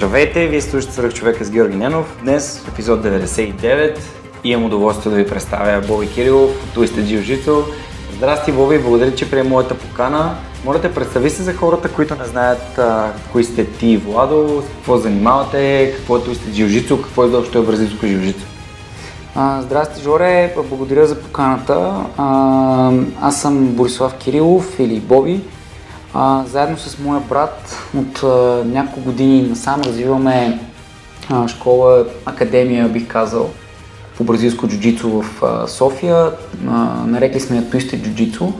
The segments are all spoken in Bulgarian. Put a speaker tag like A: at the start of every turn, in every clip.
A: Здравейте, вие слушате Свърх човека с Георги Ненов. Днес епизод 99 имам удоволствие да ви представя Боби Кирилов от Twisted Jiu-Jitsu. Здрасти, Боби, благодаря, че приема моята покана. Моля те, представи се за хората, които не знаят а, кои сте ти Владо, какво занимавате, какво е Twisted Jiu-Jitsu, какво изобщо е бразилско
B: А, здрасти, Жоре, благодаря за поканата. А, аз съм Борислав Кирилов или Боби. А, заедно с моя брат от а, няколко години насам развиваме а, школа, академия, бих казал, по бразилско джуджицу в а, София. А, нарекли сме я Twisted Jiu-Jitsu.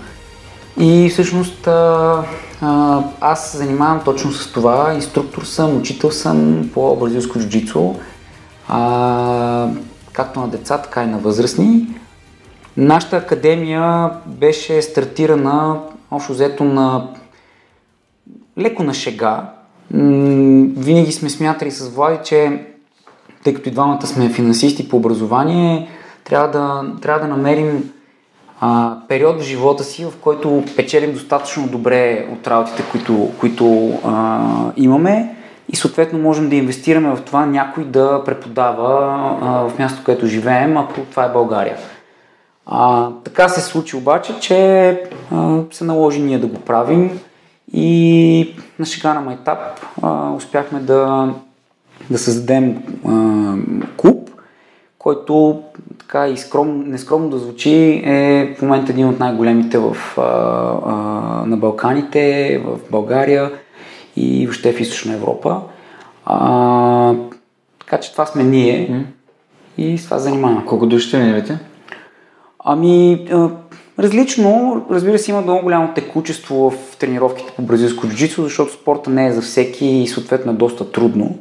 B: И всъщност а, а, аз се занимавам точно с това. Инструктор съм, учител съм по бразилско джуджицу. А, както на деца, така и на възрастни. Нашата академия беше стартирана общо взето на леко на шега. Винаги сме смятали с Влади, че тъй като и двамата сме финансисти по образование, трябва да, трябва да намерим а, период в живота си, в който печелим достатъчно добре от работите, които, които а, имаме и съответно можем да инвестираме в това някой да преподава а, в място, където живеем, ако това е България. А, така се случи обаче, че а, се наложи ние да го правим и на на майтап успяхме да, да създадем а, клуб, който така и скром, нескромно да звучи е в момента един от най-големите в, а, а, на Балканите, в България и въобще в Източна Европа. А, така че това сме ние mm. и с това занимаваме.
A: Колко души тренирате?
B: Ами, Различно, разбира се, има много голямо текучество в тренировките по бразилско джуджицу, защото спорта не е за всеки и съответно е доста трудно.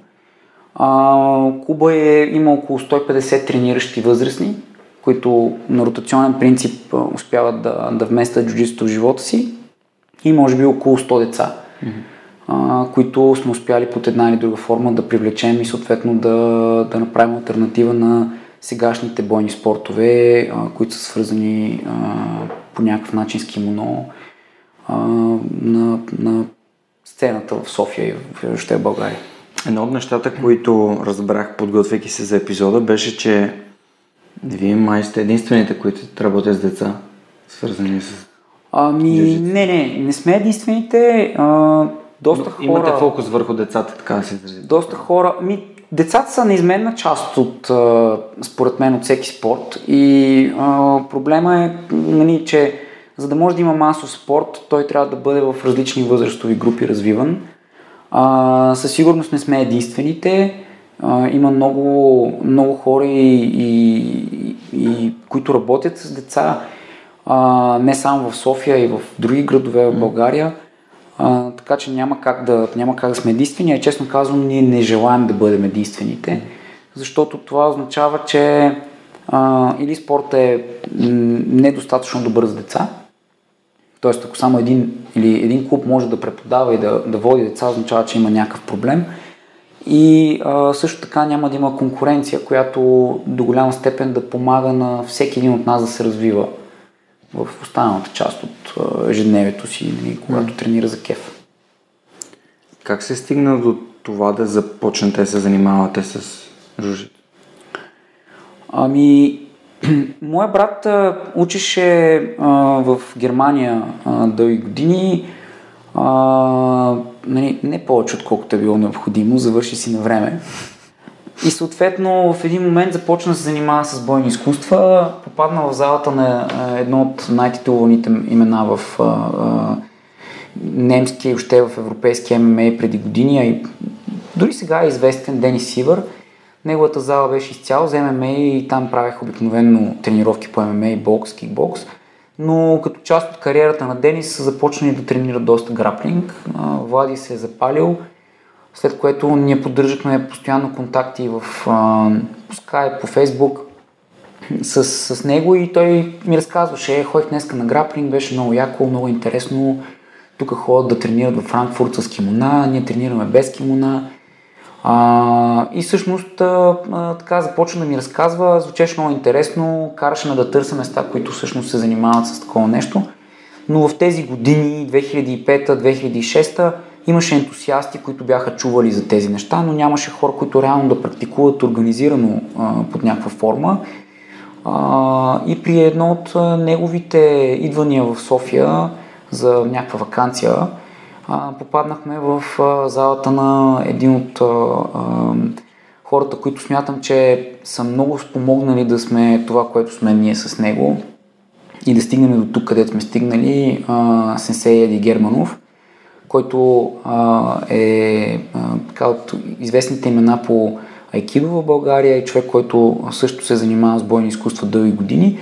B: А, клуба е, има около 150 трениращи възрастни, които на ротационен принцип успяват да, да вместят джуджицуто в живота си и може би около 100 деца, mm-hmm. а, които сме успяли под една или друга форма да привлечем и съответно да, да направим альтернатива на сегашните бойни спортове, а, които са свързани а, по някакъв начин с кимоно а, на, на сцената в София и в въобще България.
A: Едно от нещата, които разбрах, подготвяйки се за епизода, беше, че вие май сте единствените, които работят с деца, свързани с...
B: Ами, не, не, не сме единствените. А, доста
A: Но,
B: хора...
A: Имате фокус върху децата, така да се изрази.
B: Доста хора... Ми, Децата са неизменна част от, според мен, от всеки спорт и а, проблема е, нали, че за да може да има масов спорт, той трябва да бъде в различни възрастови групи развиван. А, със сигурност не сме единствените. А, има много, много хора, и, и, и, които работят с деца, а, не само в София, и в други градове в България. Така че няма как, да, няма как да сме единствени, а честно казвам, ние не желаем да бъдем единствените, защото това означава, че а, или спорт е недостатъчно добър за деца, т.е. ако само един или един клуб може да преподава и да, да води деца, означава, че има някакъв проблем. И а, също така няма да има конкуренция, която до голяма степен да помага на всеки един от нас да се развива в останалата част от ежедневието си, нали, когато тренира за кеф.
A: Как се стигна до това да започнете да се занимавате с жужито?
B: Ами, моя брат учеше а, в Германия а, дълги години, а, нали, не повече отколкото е било необходимо, завърши си на време. И съответно в един момент започна да се занимава с бойни изкуства, попадна в залата на едно от най-титулованите имена в а, немски и още в европейски ММА преди години, а и дори сега е известен Денис Сивър. Неговата зала беше изцяло за ММА и там правех обикновено тренировки по ММА, бокс, кикбокс. Но като част от кариерата на Денис започна и да тренира доста граплинг. Влади се е запалил след което ние поддържахме постоянно контакти в а, по Skype, по Facebook с, с него и той ми разказваше, ходих днеска на граплинг, беше много яко, много интересно. Тук ходят да тренират в Франкфурт с кимона, ние тренираме без кимона. А, и всъщност а, а, така започна да ми разказва, звучеше много интересно, караше на да търся места, които всъщност се занимават с такова нещо. Но в тези години, 2005-2006, имаше ентусиасти, които бяха чували за тези неща, но нямаше хора, които реално да практикуват организирано а, под някаква форма. А, и при едно от неговите идвания в София за някаква вакансия, а, попаднахме в а, залата на един от а, а, хората, които смятам, че са много спомогнали да сме това, което сме ние с него. И да стигнем до тук, където сме стигнали, а, сенсей Еди Германов, който а, е а, така от известните имена по айкидо в България и човек, който също се занимава с бойни изкуства дълги години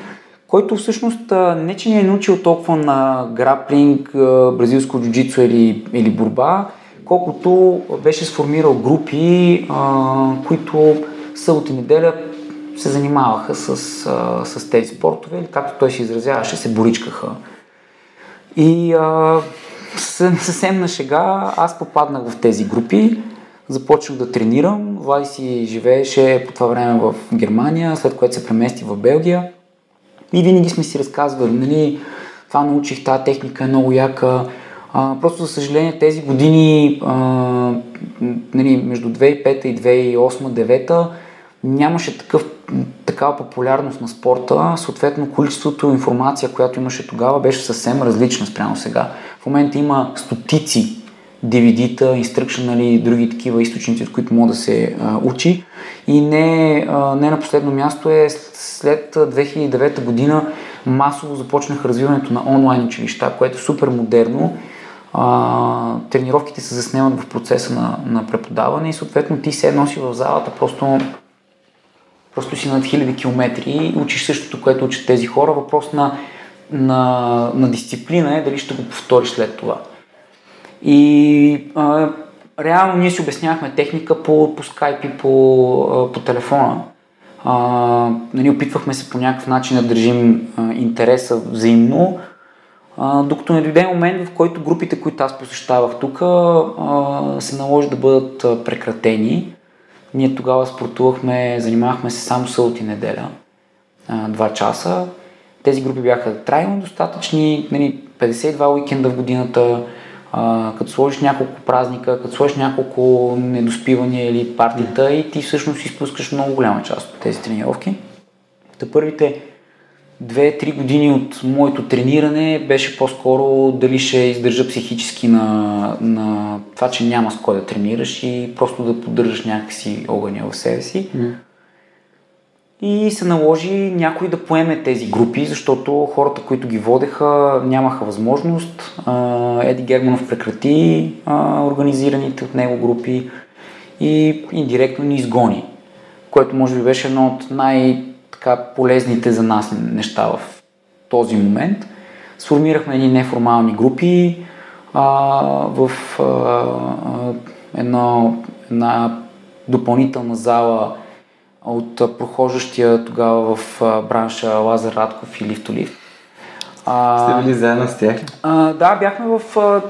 B: който всъщност не че ни е научил толкова на граплинг, бразилско джуджицу или, или борба, колкото беше сформирал групи, а, които събота неделя се занимаваха с, а, с тези спортове или както той се изразяваше, се боричкаха. И а, съвсем на шега аз попаднах в тези групи, започнах да тренирам. Влади си живееше по това време в Германия, след което се премести в Белгия. И винаги сме си разказвали, нали, това научих, тази техника е много яка. А, просто, за съжаление, тези години а, нали, между 2005 и 2008-2009 нямаше такъв, такава популярност на спорта. Съответно, количеството информация, която имаше тогава, беше съвсем различна спрямо сега. В момента има стотици DVD-та, instruction, нали, други такива източници, от които може да се а, учи. И не, а, не на последно място е след 2009 година масово започнаха развиването на онлайн училища, което е супер модерно. А, тренировките се заснемат в процеса на, на преподаване и съответно ти се носи в залата, просто, просто си над хиляди километри и учиш същото, което учат тези хора. Въпрос на, на, на дисциплина е дали ще го повториш след това. И а, реално ние си обяснявахме техника по, по скайп и по, по телефона. А, нали, опитвахме се по някакъв начин да държим а, интереса взаимно, а, докато не дойде момент, в който групите, които аз посещавах тук, се наложи да бъдат прекратени. Ние тогава спортувахме, занимавахме се само събота и неделя, а, два часа. Тези групи бяха трайно достатъчни, нали, 52 уикенда в годината, а, като сложиш няколко празника, като сложиш няколко недоспивания или партита и ти всъщност изпускаш много голяма част от тези тренировки. Та първите 2-3 години от моето трениране беше по-скоро дали ще издържа психически на, на това, че няма с кой да тренираш и просто да поддържаш някакси огъня в себе си. Mm. И се наложи някой да поеме тези групи, защото хората, които ги водеха, нямаха възможност. Еди Германов прекрати организираните от него групи и индиректно ни изгони, което може би беше едно от най-полезните за нас неща в този момент. Сформирахме едни неформални групи в едно, една допълнителна зала от прохождащия тогава в бранша Лазар Радков и Лифтолив.
A: А, Сте били заедно с тях?
B: А, да, бяхме в,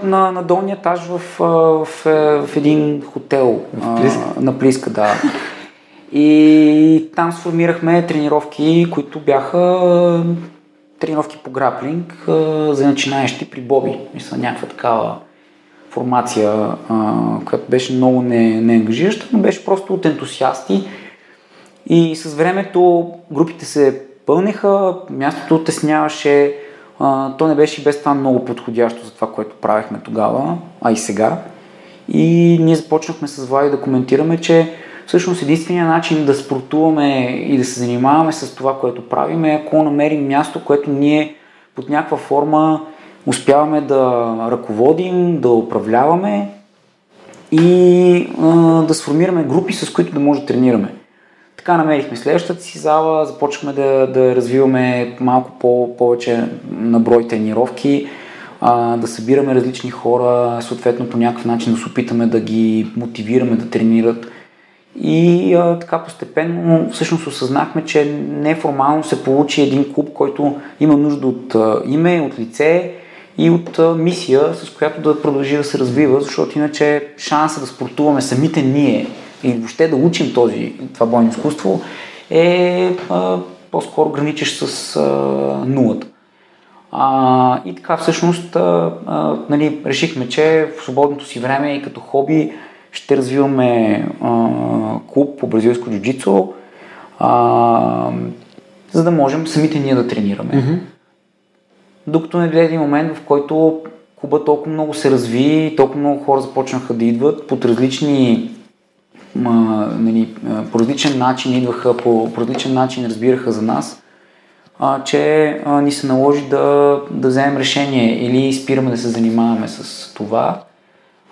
B: на, на долния етаж в, в, в, в един хотел.
A: В Плиска?
B: А, на Плиска, да. И там сформирахме тренировки, които бяха тренировки по граплинг за начинаещи при Боби. Мисля, някаква такава формация, която беше много не, неангажираща, но беше просто от ентусиасти и с времето групите се пълниха, мястото оттесняваше, а, то не беше без това много подходящо за това, което правихме тогава, а и сега. И ние започнахме с Влади да коментираме, че всъщност единственият начин да спортуваме и да се занимаваме с това, което правим е ако намерим място, което ние под някаква форма успяваме да ръководим, да управляваме и а, да сформираме групи, с които да може да тренираме. Така намерихме следващата си зала, започнахме да, да развиваме малко по, повече на брой тренировки. а, да събираме различни хора, съответно по някакъв начин да се опитаме да ги мотивираме да тренират. И а, така постепенно всъщност осъзнахме, че неформално се получи един клуб, който има нужда от а, име, от лице и от а, мисия, с която да продължи да се развива, защото иначе шанса да спортуваме самите ние и въобще да учим този, това бойно изкуство е а, по-скоро граничиш с а, нулата. А, и така всъщност а, а, нали, решихме, че в свободното си време и като хоби ще развиваме а, клуб по бразилско джуджицо, а, за да можем самите ние да тренираме. Mm-hmm. Докато не дойде един момент, в който клуба толкова много се разви, толкова много хора започнаха да идват под различни нали, по различен начин идваха, по, по различен начин разбираха за нас, а, че а, ни се наложи да, да вземем решение или спираме да се занимаваме с това,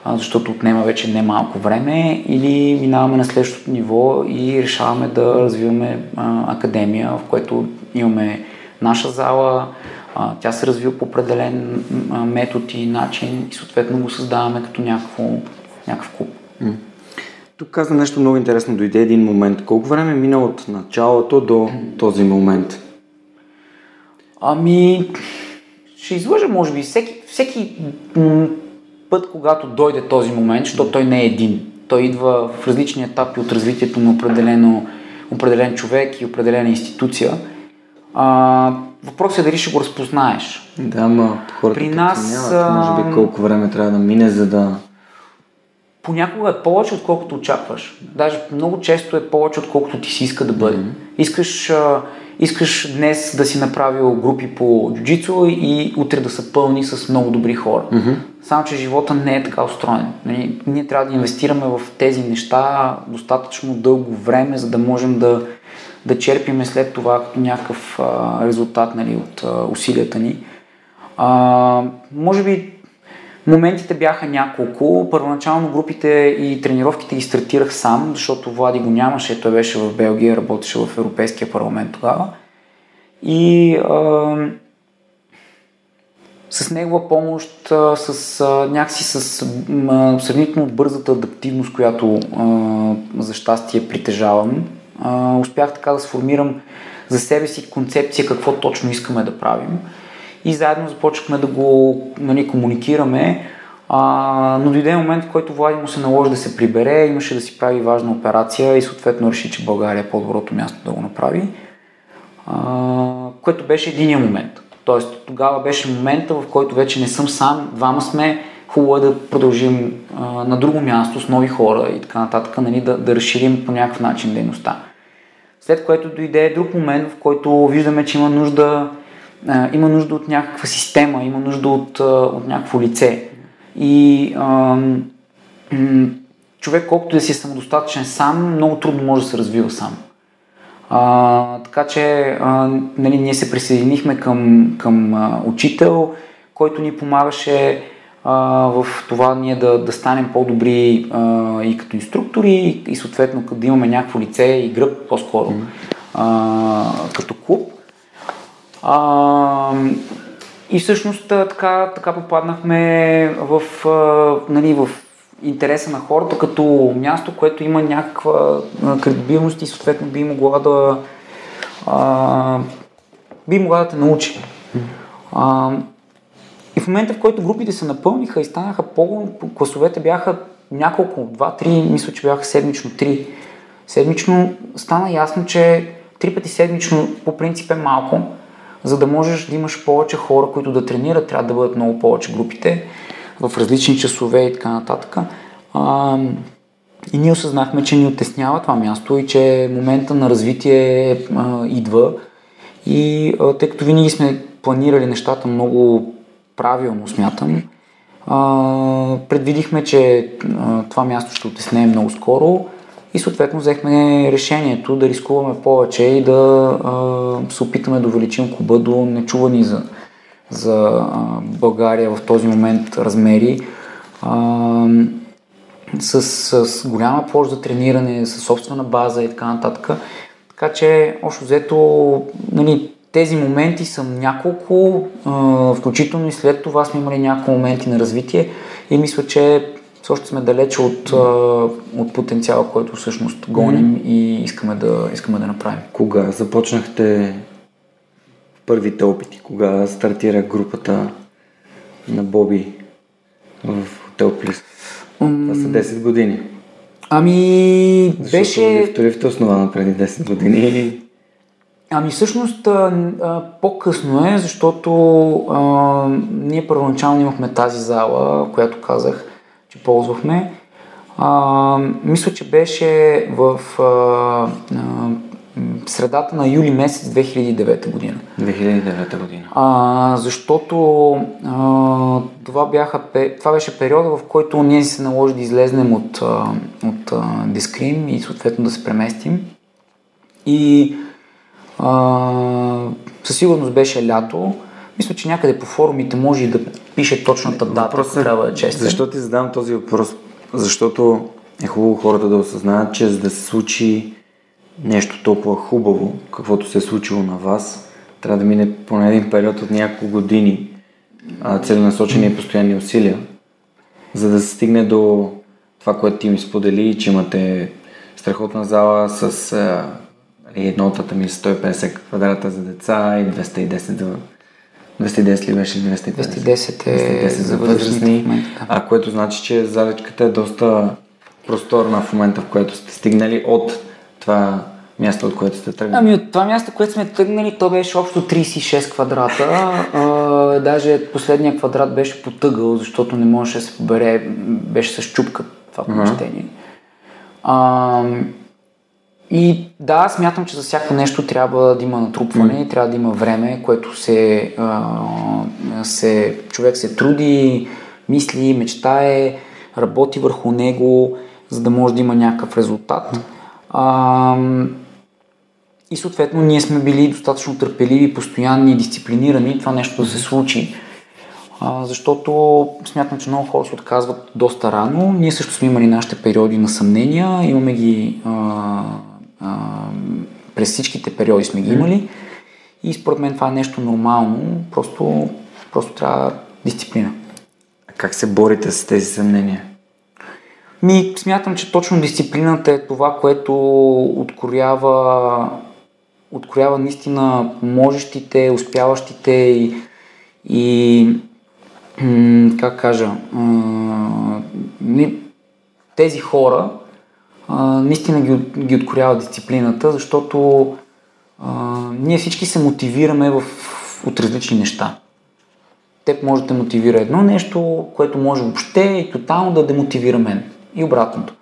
B: а, защото отнема вече не малко време, или минаваме на следващото ниво и решаваме да развиваме а, академия, в което имаме наша зала, а, тя се развива по определен а, метод и начин и съответно го създаваме като някакво, някакъв клуб.
A: Тук каза нещо много интересно. Дойде един момент. Колко време е минало от началото до този момент?
B: Ами, ще излъжа, може би, всеки, всеки път, когато дойде този момент, защото той не е един. Той идва в различни етапи от развитието на определено, определен човек и определена институция. А, въпросът е дали ще го разпознаеш.
A: Да, ма хората При нас, може би колко време трябва да мине, за да
B: понякога е повече, отколкото очакваш. Даже много често е повече, отколкото ти си иска да бъде. Mm-hmm. Искаш, а, искаш днес да си направил групи по джуджицу и утре да са пълни с много добри хора. Mm-hmm. Само, че живота не е така устроен. Нали, ние трябва да инвестираме в тези неща достатъчно дълго време, за да можем да, да черпиме след това като някакъв а, резултат нали, от а, усилията ни. А, може би Моментите бяха няколко. Първоначално групите и тренировките ги стартирах сам, защото Влади го нямаше. Той беше в Белгия, работеше в Европейския парламент тогава. И а, с негова помощ, с а, някакси с а, сравнително бързата адаптивност, която а, за щастие притежавам, а, успях така да сформирам за себе си концепция какво точно искаме да правим и заедно започнахме да го нали, комуникираме. А, но дойде момент, в който Влади му се наложи да се прибере, имаше да си прави важна операция и съответно реши, че България е по-доброто място да го направи. А, което беше единия момент. Тоест тогава беше момента, в който вече не съм сам, двама сме, хубаво е да продължим а, на друго място с нови хора и така нататък, нали, да, да разширим по някакъв начин дейността. След което дойде друг момент, в който виждаме, че има нужда а, има нужда от някаква система, има нужда от, от някакво лице. И а, м- човек, колкото да си е самодостатъчен сам, много трудно може да се развива сам. А, така че а, нали, ние се присъединихме към, към а, учител, който ни помагаше а, в това ние да, да станем по-добри а, и като инструктори, и, и съответно да имаме някакво лице и гръб по-скоро а, като клуб. А, и всъщност така, така попаднахме в, а, нали, в интереса на хората като място, което има някаква кредибилност и съответно би могла да а, би могла да те научи. А, и в момента, в който групите се напълниха и станаха по класовете бяха няколко, два-три, мисля, че бяха седмично три. Седмично стана ясно, че три пъти седмично по принцип е малко, за да можеш да имаш повече хора, които да тренират, трябва да бъдат много повече групите в различни часове и така нататък. А, и ние осъзнахме, че ни оттеснява това място и че момента на развитие а, идва. И а, тъй като винаги сме планирали нещата много правилно, смятам, а, предвидихме, че а, това място ще отеснее много скоро и съответно взехме решението да рискуваме повече и да а, се опитаме да увеличим клуба до нечувани за, за а, България в този момент размери. А, с, с голяма площ за трениране, с собствена база и така нататък. Така че, общо взето, нали, тези моменти са няколко, а, включително и след това сме имали няколко моменти на развитие и мисля, че все още сме далече от, от потенциала, който всъщност гоним mm-hmm. и искаме да, искаме да направим.
A: Кога започнахте първите опити? Кога стартира групата на Боби в Хотел Плис? Mm. Това са 10 години.
B: Ами, Защото беше...
A: Защото основано преди 10 години.
B: Ами всъщност а, а, по-късно е, защото а, ние първоначално имахме тази зала, която казах, че ползвахме. А, мисля, че беше в а, а, средата на юли месец 2009 година.
A: 2009 година.
B: А, защото а, това, бяха, това беше периода, в който ние се наложи да излезнем от, от Дискрим и съответно да се преместим. И а, със сигурност беше лято. Мисля, че някъде по форумите може и да пише точната дата, Въпросът, трябва да е честен.
A: Защо ти задавам този въпрос? Защото е хубаво хората да осъзнаят, че за да се случи нещо толкова хубаво, каквото се е случило на вас, трябва да мине поне един период от няколко години целенасочени и постоянни усилия, за да се стигне до това, което ти ми сподели, че имате страхотна зала с нали, еднотата ми 150 квадрата за деца и 210 за 210 ли беше? 250?
B: 210 е 210 за възрастни,
A: а което значи, че залечката е доста просторна в момента, в който сте стигнали от това място, от което сте тръгнали?
B: Ами от това място, което сме тръгнали, то беше общо 36 квадрата. А, даже последния квадрат беше потъгъл, защото не можеше да се побере, беше с чупка това помещение. А, и да, смятам, че за всяко нещо трябва да има натрупване, mm. трябва да има време, което се, а, се човек се труди, мисли, мечтае, работи върху него, за да може да има някакъв резултат. А, и съответно ние сме били достатъчно търпеливи, постоянни и дисциплинирани това нещо да се случи. А, защото смятам, че много хора се отказват доста рано. Ние също сме имали нашите периоди на съмнения, имаме ги а, а, през всичките периоди сме ги имали. И според мен това е нещо нормално, просто, просто трябва дисциплина.
A: А как се борите с тези съмнения?
B: Ми, смятам, че точно дисциплината е това, което откорява, откорява наистина можещите, успяващите и, и как кажа, тези хора наистина ги, ги откорява дисциплината, защото а, ние всички се мотивираме в, от различни неща. Теб може да те мотивира едно нещо, което може въобще и тотално да демотивира мен и обратното.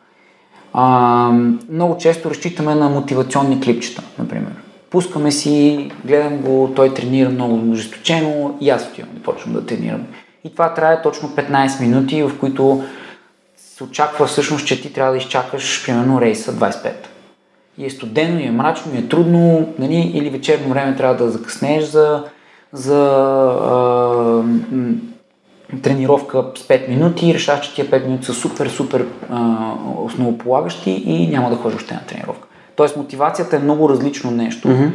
B: А, много често разчитаме на мотивационни клипчета, например. Пускаме си, гледам го, той тренира много жесточено и аз отивам да почвам да тренирам. И това трябва точно 15 минути, в които се очаква всъщност, че ти трябва да изчакаш примерно рейса 25. И е студено, и е мрачно, и е трудно, нали? или вечерно време трябва да закъснеш за, за а, тренировка с 5 минути и решаваш, че тия 5 минути са супер, супер а, основополагащи и няма да ходиш още на тренировка. Тоест мотивацията е много различно нещо. Mm-hmm.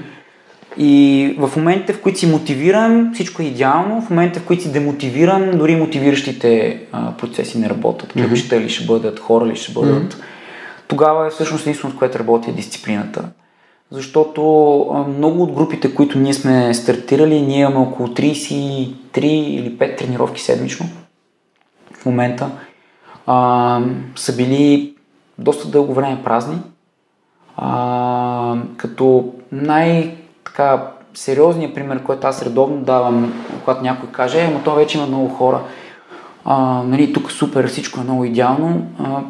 B: И в моментите, в които си мотивиран, всичко е идеално. В моментите, в които си демотивиран, дори мотивиращите а, процеси не работят. Клепчета mm-hmm. ли ще бъдат, хора ли ще бъдат. Mm-hmm. Тогава е всъщност единственото, с което работи е дисциплината защото много от групите, които ние сме стартирали, ние имаме около 33 или 5 тренировки седмично в момента, а, са били доста дълго време празни, а, като най- така сериозният пример, който аз редовно давам, когато някой каже, е, но то вече има много хора, а, нали, тук супер, всичко е много идеално, а,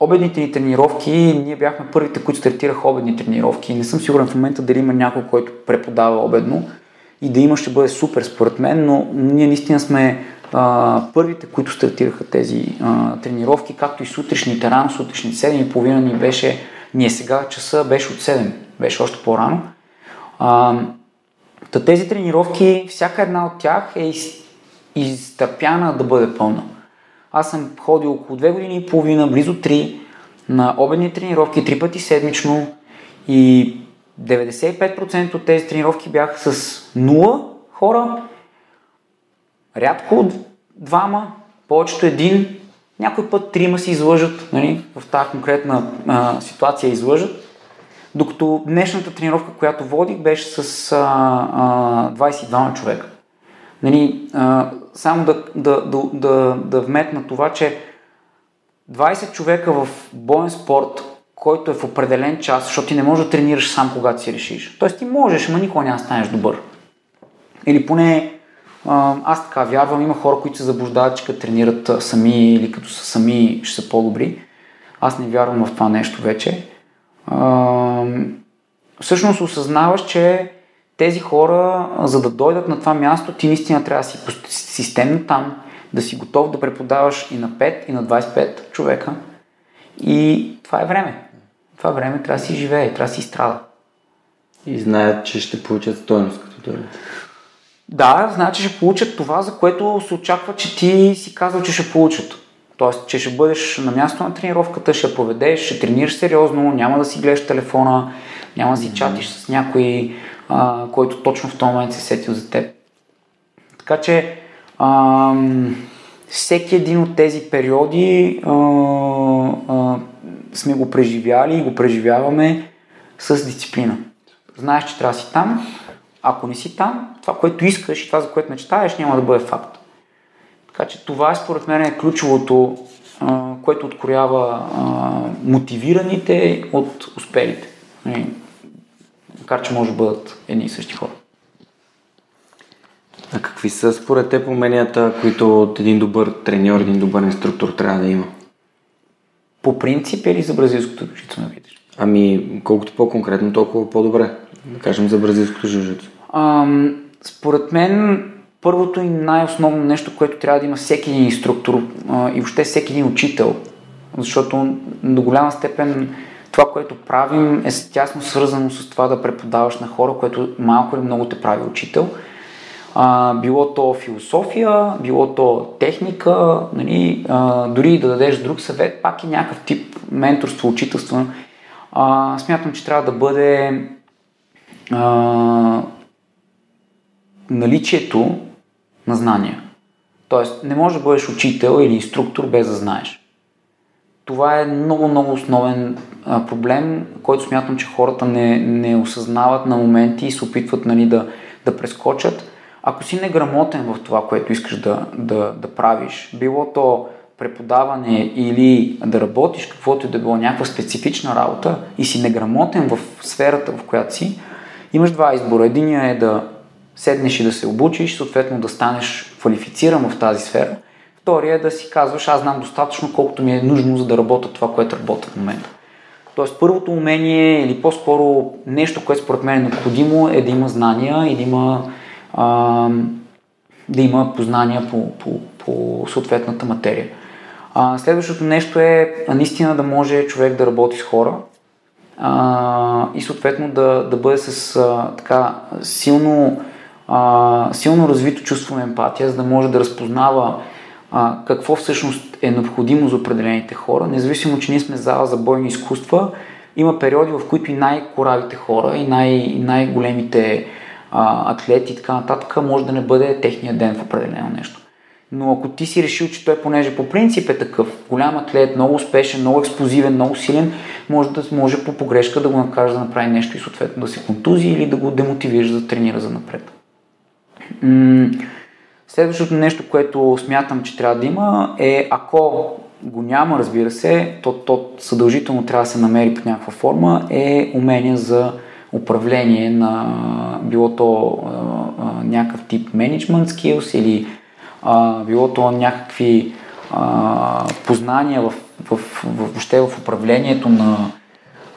B: обедните ни тренировки, ние бяхме първите, които стартираха обедни тренировки. Не съм сигурен в момента дали има някой, който преподава обедно и да има ще бъде супер според мен, но ние наистина сме а, първите, които стартираха тези а, тренировки, както и сутрешните, рано сутрешните, 7.30 ни беше, ние сега часа беше от 7, беше още по-рано. А, тези тренировки, всяка една от тях е из, изтърпяна да бъде пълна. Аз съм ходил около две години и половина, близо три, на обедни тренировки, три пъти седмично и 95% от тези тренировки бяха с 0 хора, рядко двама, повечето един, някой път трима си излъжат, нали, в тази конкретна а, ситуация излъжат, докато днешната тренировка, която водих, беше с а, а, 22 човека. Нали, а, само да, да, да, да, да вметна това, че 20 човека в боен спорт, който е в определен час, защото ти не можеш да тренираш сам, когато си решиш. Тоест ти можеш, но никога няма да станеш добър. Или поне аз така вярвам, има хора, които се заблуждават, че като тренират сами или като са сами ще са по-добри. Аз не вярвам в това нещо вече. Всъщност осъзнаваш, че тези хора, за да дойдат на това място, ти наистина трябва да си системно там, да си готов да преподаваш и на 5, и на 25 човека. И това е време. Това време трябва да си живее, трябва да си страда.
A: И знаят, че ще получат стойност като дойдат.
B: Да, значи ще получат това, за което се очаква, че ти си казал, че ще получат. Тоест, че ще бъдеш на място на тренировката, ще проведеш, ще тренираш сериозно, няма да си гледаш телефона, няма да си чатиш с някой, а, който точно в този момент се сетил за теб. Така че, а, всеки един от тези периоди а, а, сме го преживяли и го преживяваме с дисциплина. Знаеш, че трябва да си там, ако не си там, това, което искаш и това, за което мечтаеш, няма да бъде факт. Така че това според мен е ключовото, което откроява мотивираните от успелите. Нали, макар, че може да бъдат едни и същи хора.
A: А какви са според теб уменията, които от един добър треньор, един добър инструктор трябва да има?
B: По принцип или за бразилското jiu ме видиш?
A: Ами, колкото по-конкретно, толкова по-добре. Да кажем за бразилското jiu
B: според мен, първото и най-основно нещо, което трябва да има всеки един инструктор а, и въобще всеки един учител, защото до голяма степен това, което правим е тясно свързано с това да преподаваш на хора, което малко или много те прави учител. А, било то философия, било то техника, нали, а, дори да дадеш друг съвет, пак е някакъв тип менторство, учителство. А, смятам, че трябва да бъде а, наличието на знания. Тоест, не можеш да бъдеш учител или инструктор без да знаеш. Това е много, много основен а, проблем, който смятам, че хората не, не осъзнават на моменти и се опитват нали, да, да прескочат. Ако си неграмотен в това, което искаш да, да, да правиш, било то преподаване или да работиш, каквото и да било някаква специфична работа и си неграмотен в сферата, в която си, имаш два избора. Единия е да седнеш и да се обучиш, съответно да станеш квалифициран в тази сфера. Втория е да си казваш, аз знам достатъчно колкото ми е нужно, за да работя това, което работя в момента. Тоест първото умение или по-скоро нещо, което според мен е необходимо е да има знания и да има, а, да има познания по, по, по съответната материя. А, следващото нещо е наистина да може човек да работи с хора а, и съответно да, да бъде с а, така силно а, силно развито чувство на емпатия, за да може да разпознава а, какво всъщност е необходимо за определените хора. Независимо, че ние сме зала за бойни изкуства, има периоди, в които и най-коравите хора, и най- най-големите а, атлети и така нататък, може да не бъде техния ден в определено нещо. Но ако ти си решил, че той понеже по принцип е такъв, голям атлет, много успешен, много експлозивен, много силен, може да може по погрешка да го накаже да направи нещо и съответно да се контузи или да го демотивираш да тренира за напред. Следващото нещо, което смятам, че трябва да има е, ако го няма, разбира се, то, то съдължително трябва да се намери по някаква форма, е умение за управление на било то а, някакъв тип менеджмент skills или а, било то някакви а, познания в, в, в, въобще в управлението на,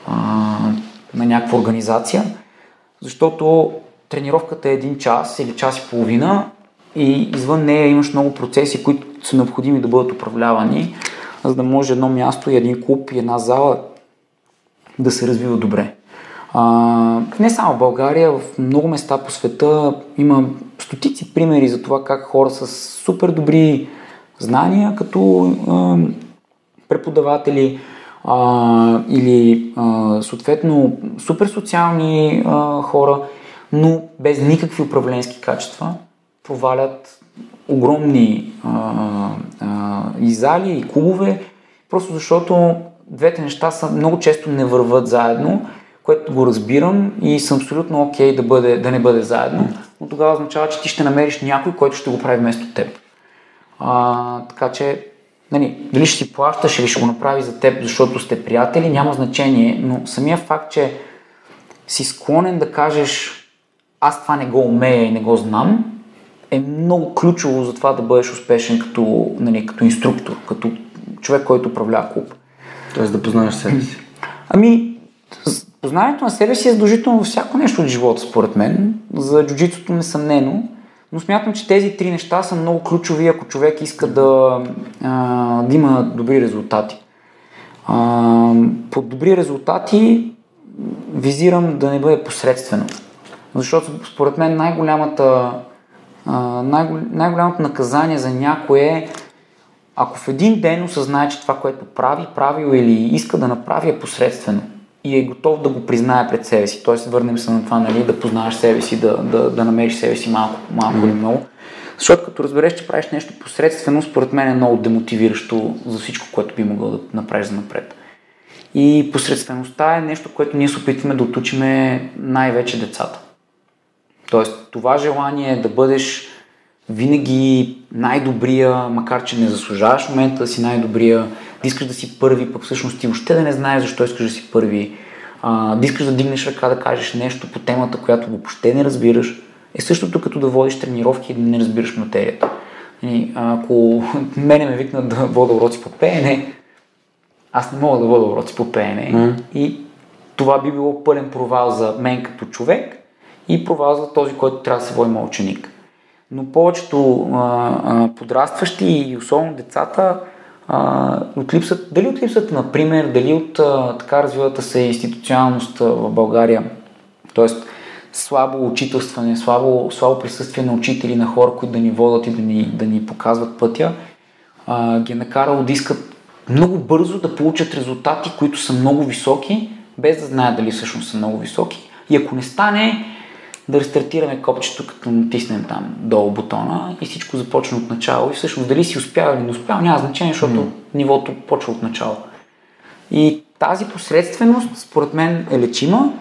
B: а, на някаква организация, защото тренировката е един час или час и половина и извън нея имаш много процеси, които са необходими да бъдат управлявани, за да може едно място и един клуб и една зала да се развива добре. А, не само в България, в много места по света има стотици примери за това как хора с супер добри знания, като а, преподаватели, а, или а, съответно супер социални а, хора, но без никакви управленски качества, провалят огромни а, а, и зали, и клубове, просто защото двете неща са много често не върват заедно, което го разбирам и съм абсолютно окей okay да, бъде, да не бъде заедно, но тогава означава, че ти ще намериш някой, който ще го прави вместо теб. А, така че, нали, дали ще си плащаш или ще го направи за теб, защото сте приятели, няма значение, но самия факт, че си склонен да кажеш аз това не го умея и не го знам, е много ключово за това да бъдеш успешен като, нали, като инструктор, като човек, който управлява клуб.
A: Тоест да познаеш себе си.
B: Ами, познаването на себе си е задължително във всяко нещо от живота, според мен. За джуджитото несъмнено. Но смятам, че тези три неща са много ключови, ако човек иска да, а, да има добри резултати. А, под добри резултати визирам да не бъде посредствено. Защото според мен най-голямата, най-голямото наказание за някой е ако в един ден осъзнае, че това, което прави, правил или иска да направи е посредствено и е готов да го признае пред себе си, т.е. върнем се на това, нали, да познаваш себе си, да, да, да намериш себе си малко, малко mm-hmm. или много. Защото като разбереш, че правиш нещо посредствено, според мен е много демотивиращо за всичко, което би могъл да направиш за напред. И посредствеността е нещо, което ние се опитваме да отучиме най-вече децата. Тоест, това желание да бъдеш винаги най-добрия, макар че не заслужаваш момента да си най-добрия, да искаш да си първи, пък всъщност ти въобще да не знаеш защо искаш да си първи, а, да искаш да дигнеш ръка да кажеш нещо по темата, която въобще не разбираш, е същото като да водиш тренировки и да не разбираш материята. И, ако мене ме викнат да вода уроци по пеене, аз не мога да вода уроци по пеене mm. и това би било пълен провал за мен като човек и провал за този, който трябва да се води ученик но повечето а, подрастващи и особено децата а, от липсът, дали от липсата, например, дали от а, така развивата се институционалност в България, т.е. слабо учителстване, слабо, слабо присъствие на учители, на хора, които да ни водят и да ни, да ни показват пътя, а, ги е накарало да искат много бързо да получат резултати, които са много високи, без да знаят дали всъщност са много високи. И ако не стане, да рестартираме копчето, като натиснем там долу бутона и всичко започне от начало. И всъщност дали си успял или не успял, няма значение, защото mm. нивото почва от начало. И тази посредственост, според мен, е лечима,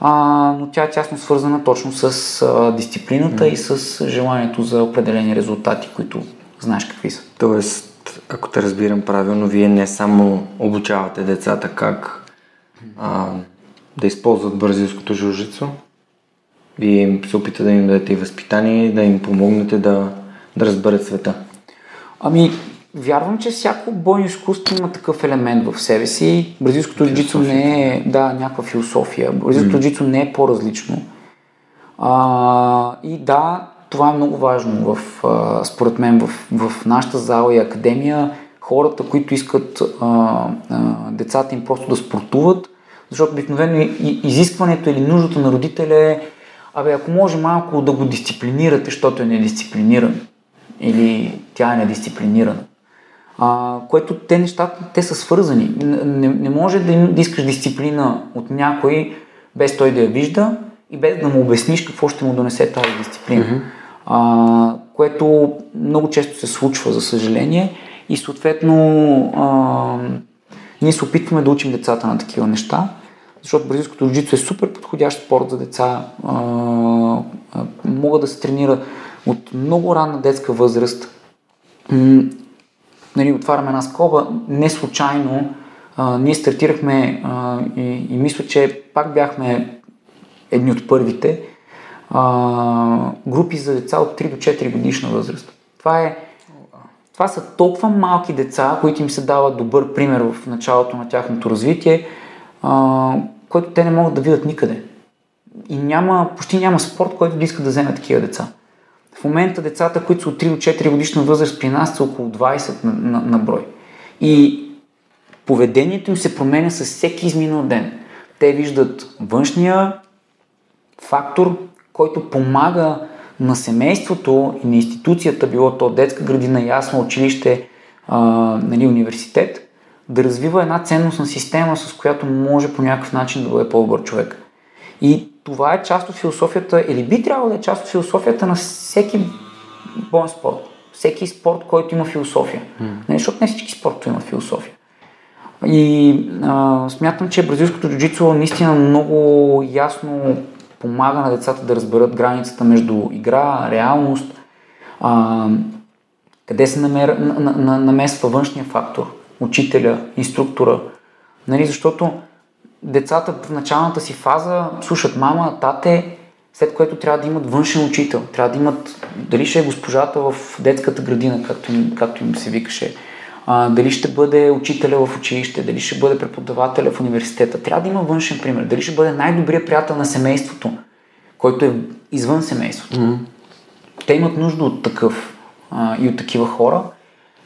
B: а, но тя е тясно свързана точно с а, дисциплината mm. и с желанието за определени резултати, които знаеш какви са.
A: Тоест, ако те разбирам правилно, вие не само обучавате децата как а, да използват бразилското жужицо, вие се опитате да им дадете и възпитание, да им помогнете да, да разберат света?
B: Ами, вярвам, че всяко бойно изкуство има такъв елемент в себе си. Бразилското джицу не е да, някаква философия. Бразилското mm. джицу не е по-различно. А, и да, това е много важно в, а, според мен в, в нашата зала и академия. Хората, които искат а, а, децата им просто да спортуват, защото обикновено изискването или нуждата на родителя е Абе, ако може малко да го дисциплинирате, защото е недисциплиниран или тя е недисциплинирана. А, което те нещата, те са свързани. Не, не може да, да искаш дисциплина от някой без той да я вижда и без да му обясниш какво ще му донесе тази дисциплина. Mm-hmm. А, което много често се случва, за съжаление, и съответно а, ние се опитваме да учим децата на такива неща защото бразилското джуджицу е супер подходящ спорт за деца. А, а, могат да се тренира от много ранна детска възраст. Нали, отваряме една скоба. Не случайно ние стартирахме и, и мисля, че пак бяхме едни от първите групи за деца от 3 до 4 годишна възраст. Това е това са толкова малки деца, които им се дава добър пример в началото на тяхното развитие, а, който те не могат да видят никъде. И няма, почти няма спорт, който да иска да вземе такива деца. В момента децата, които са от 3 до 4 годишна възраст при нас са около 20 на, на, на брой. И поведението им се променя с всеки изминал ден. Те виждат външния фактор, който помага на семейството и на институцията, било то детска градина, ясно училище, а, нали, университет, да развива една ценностна система, с която може по някакъв начин да бъде по-добър човек. И това е част от философията, или би трябвало да е част от философията на всеки боен спорт. Всеки спорт, който има философия. Mm. Не, защото не всички спорти имат философия. И а, смятам, че бразилското джуджицу наистина много ясно помага на децата да разберат границата между игра, реалност, а, къде се намер, на, на, на, намесва външния фактор, учителя, инструктора. Нали, защото децата в началната си фаза слушат мама, тате, след което трябва да имат външен учител. Трябва да имат, дали ще е госпожата в детската градина, както им, както им се викаше, а, дали ще бъде учителя в училище, дали ще бъде преподавателя в университета. Трябва да има външен пример. Дали ще бъде най-добрият приятел на семейството, който е извън семейството. Mm-hmm. Те имат нужда от такъв а, и от такива хора.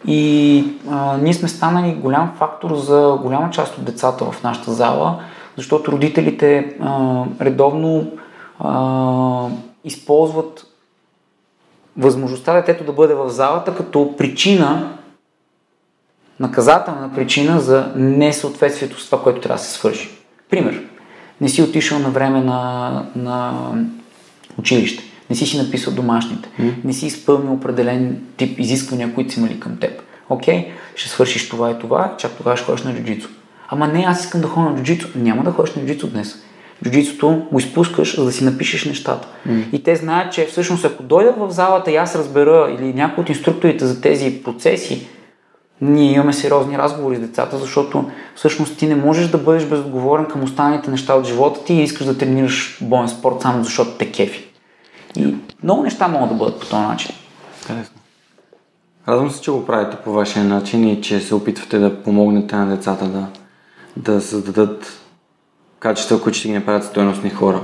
B: И а, ние сме станали голям фактор за голяма част от децата в нашата зала, защото родителите а, редовно а, използват възможността детето да бъде в залата като причина, наказателна причина за несъответствието с това, което трябва да се свърши. Пример. Не си отишъл на време на, на училище не си си написал домашните, mm. не си изпълнил определен тип изисквания, които си имали към теб. Окей, ще свършиш това и това, чак тогава ще ходиш на джуджицу. Ама не, аз искам да ходя на джуджицу. Няма да ходиш на джуджицу днес. Джуджицуто го изпускаш, за да си напишеш нещата. Mm. И те знаят, че всъщност ако дойдат в залата и аз разбера или някой от инструкторите за тези процеси, ние имаме сериозни разговори с децата, защото всъщност ти не можеш да бъдеш безотговорен към останалите неща от живота ти и искаш да тренираш боен спорт само защото те кефи. И много неща могат да бъдат по този начин.
A: Интересно. Радвам се, че го правите по вашия начин и че се опитвате да помогнете на децата да, да създадат качества, които ще ги направят стоеностни хора.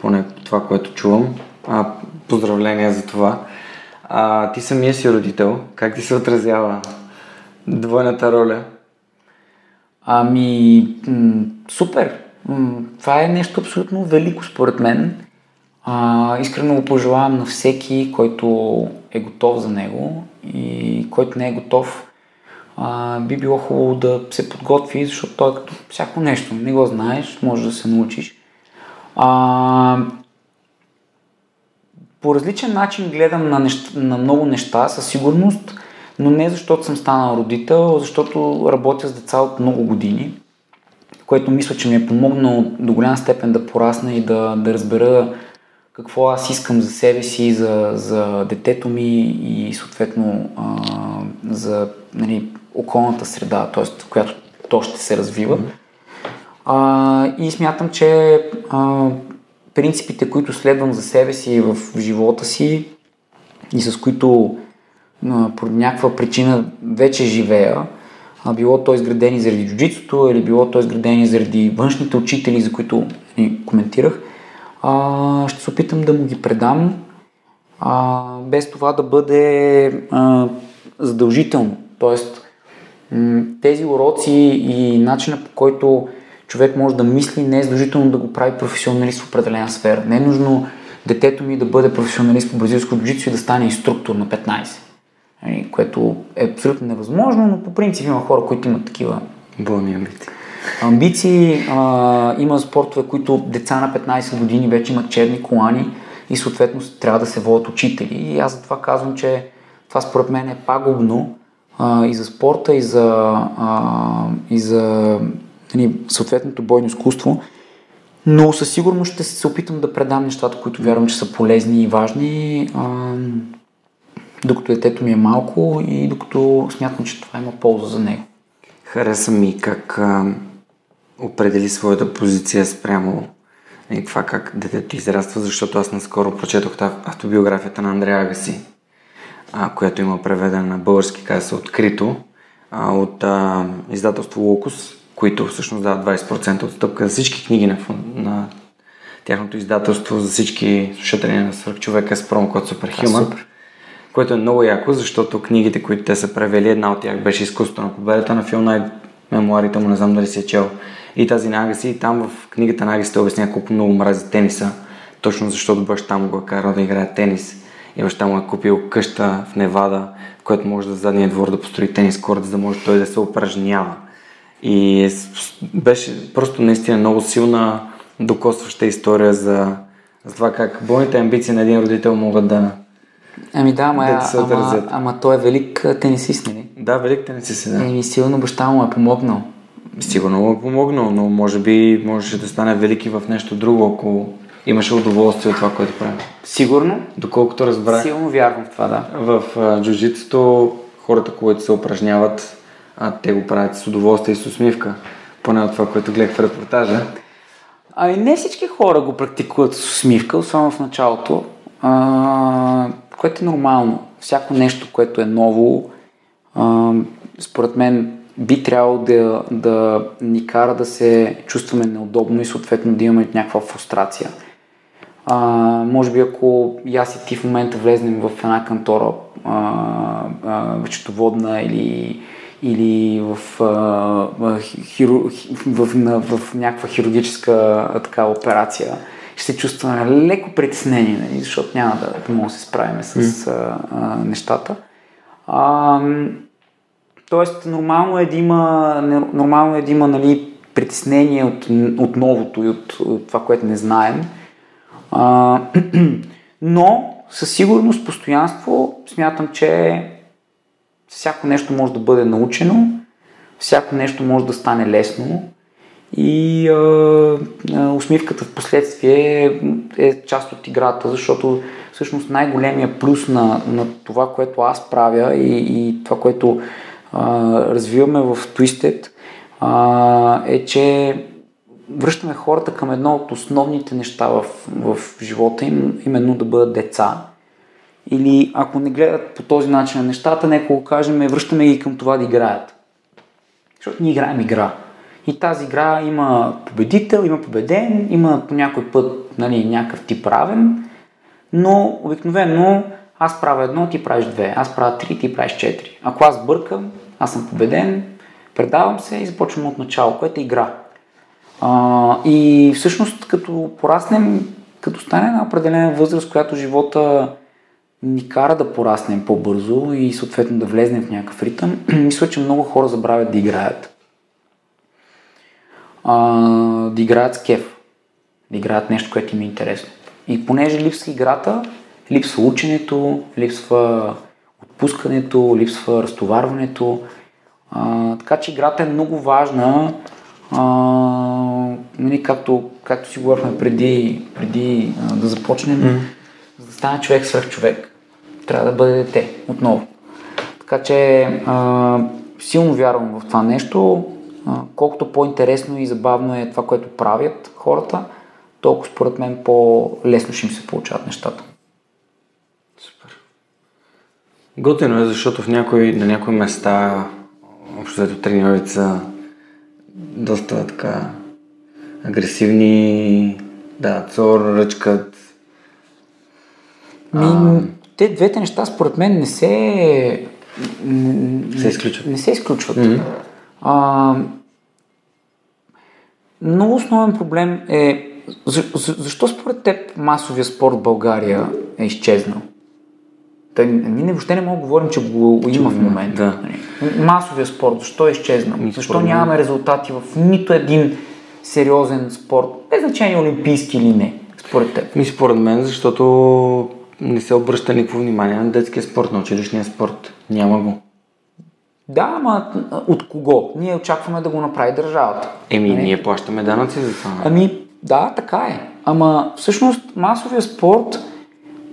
A: Поне това, което чувам. А, поздравления за това. А, ти самия си родител. Как ти се отразява двойната роля?
B: Ами, м- супер. М- това е нещо абсолютно велико според мен. А, искрено го пожелавам на всеки, който е готов за него и който не е готов, а, би било хубаво да се подготви, защото той е като всяко нещо. Не го знаеш, може да се научиш. А, по различен начин гледам на, неща, на много неща, със сигурност, но не защото съм станал родител, защото работя с деца от много години, което мисля, че ми е помогнало до голяма степен да порасна и да, да разбера какво аз искам за себе си, за, за детето ми и съответно а, за нали, околната среда, т.е. в която то ще се развива. А, и смятам, че а, принципите, които следвам за себе си в, живота си и с които по някаква причина вече живея, а било то изградени заради джуджитото или било то изградени заради външните учители, за които нали, коментирах, а, ще се опитам да му ги предам, а, без това да бъде а, задължително. Тоест, тези уроци и начина по който човек може да мисли, не е задължително да го прави професионалист в определена сфера. Не е нужно детето ми да бъде професионалист по бразилско джуджицу и да стане инструктор на 15. Нали, което е абсолютно невъзможно, но по принцип има хора, които имат такива
A: Бълни амбиции.
B: А, има спортове, които деца на 15 години вече имат черни колани и съответно трябва да се водят учители. И аз затова казвам, че това според мен е пагубно а, и за спорта, и за, а, и за нали, съответното бойно изкуство. Но със сигурност ще се опитам да предам нещата, които вярвам, че са полезни и важни, а, докато детето ми е малко и докато смятам, че това има полза за него.
A: Хареса ми как а, определи своята позиция спрямо и нали, това как детето израства, защото аз наскоро прочетох автобиографията на Андрея Агаси, а, която има преведена на български, каза се Открито, а, от а, издателство Локус, които всъщност дават 20% отстъпка за всички книги на, на тяхното издателство, за всички слушатели на Свърхчовека с промокод Superhuman. Което е много яко, защото книгите, които те са превели, една от тях беше изкуството на победата на Фил Найт, мемуарите му, не знам дали си е чел и тази Нагаси. И там в книгата Нагаси те обясня колко много мрази тениса, точно защото баща му го е карал да играе тенис. И баща му е купил къща в Невада, в която може да задния двор да построи тенис корт, за да може той да се упражнява. И беше просто наистина много силна, докосваща история за, за това как бойните амбиции на един родител могат да
B: Ами да, ама, да се ама, ама той е велик тенисист, нали?
A: Да, велик тенисист, да.
B: Еми, силно баща му е помогнал.
A: Сигурно му е помогнал, но може би можеше да стане велики в нещо друго, ако имаше удоволствие от това, което прави.
B: Сигурно.
A: Доколкото разбрах.
B: Силно вярвам в това, да.
A: В джуджитото хората, които се упражняват, а те го правят с удоволствие и с усмивка. Поне от това, което гледах в репортажа.
B: Ами не всички хора го практикуват с усмивка, особено в началото, а, което е нормално. Всяко нещо, което е ново, а, според мен би трябвало да, да ни кара да се чувстваме неудобно и съответно да имаме някаква фрустрация. А, може би ако и аз и ти в момента влезнем в една кантора, а, а, счетоводна или, или в, а, хиру, в, в, в някаква хирургическа така, операция, ще се чувстваме леко притеснени, нали, защото няма да, да можем да се справим с mm. а, а, нещата. А, тоест, нормално е да има, нормално е да има нали, притеснение от, от новото и от, от това, което не знаем. А, но със сигурност, постоянство, смятам, че всяко нещо може да бъде научено, всяко нещо може да стане лесно и а, а, усмивката в последствие е, част от играта, защото всъщност най-големия плюс на, на това, което аз правя и, и това, което развиваме в Twisted, а, е, че връщаме хората към едно от основните неща в, в живота им, именно да бъдат деца. Или ако не гледат по този начин на нещата, нека го кажем, връщаме ги към това да играят. Защото ние играем игра. И тази игра има победител, има победен, има по някой път нали, някакъв тип равен, но обикновено аз правя едно, ти правиш две, аз правя три, ти правиш четири. Ако аз бъркам, аз съм победен, предавам се и започвам от начало, което е игра. А, и всъщност като пораснем, като стане на определена възраст, която живота ни кара да пораснем по-бързо и съответно да влезнем в някакъв ритъм, мисля, че много хора забравят да играят. А, да играят с кеф. Да играят нещо, което им е интересно. И понеже липсва играта, липсва ученето, липсва отпускането, липсва разтоварването. А, така че играта е много важна а, нали, както, както си говорихме преди, преди а, да започнем, mm. за да стане човек свръх човек, трябва да бъде дете отново. Така че а, силно вярвам в това нещо. А, колкото по-интересно и забавно е това, което правят хората, толкова според мен по-лесно ще им се получават нещата.
A: Супер. Готино е, защото в някои, на някои места общо треньорите са доста така агресивни, да, цор, ръчкат.
B: Ми, а... Те двете неща според мен не се...
A: се изключват.
B: Не се изключват. Mm-hmm. А, много основен проблем е за, за, защо според теб масовия спорт в България е изчезнал? Та, ние въобще не можем да говорим, че го има в момента. Да. Нали? Масовия спорт, защо е изчезнал? Ми, защо според... нямаме резултати в нито един сериозен спорт, без значение олимпийски или не, според теб?
A: Ми според мен, защото не се обръща никакво внимание на детския спорт, на училищния спорт. Няма го.
B: Да, ама от кого? Ние очакваме да го направи държавата.
A: Еми, не? Нали? ние плащаме данъци за това.
B: Ами, да, така е. Ама всъщност масовия спорт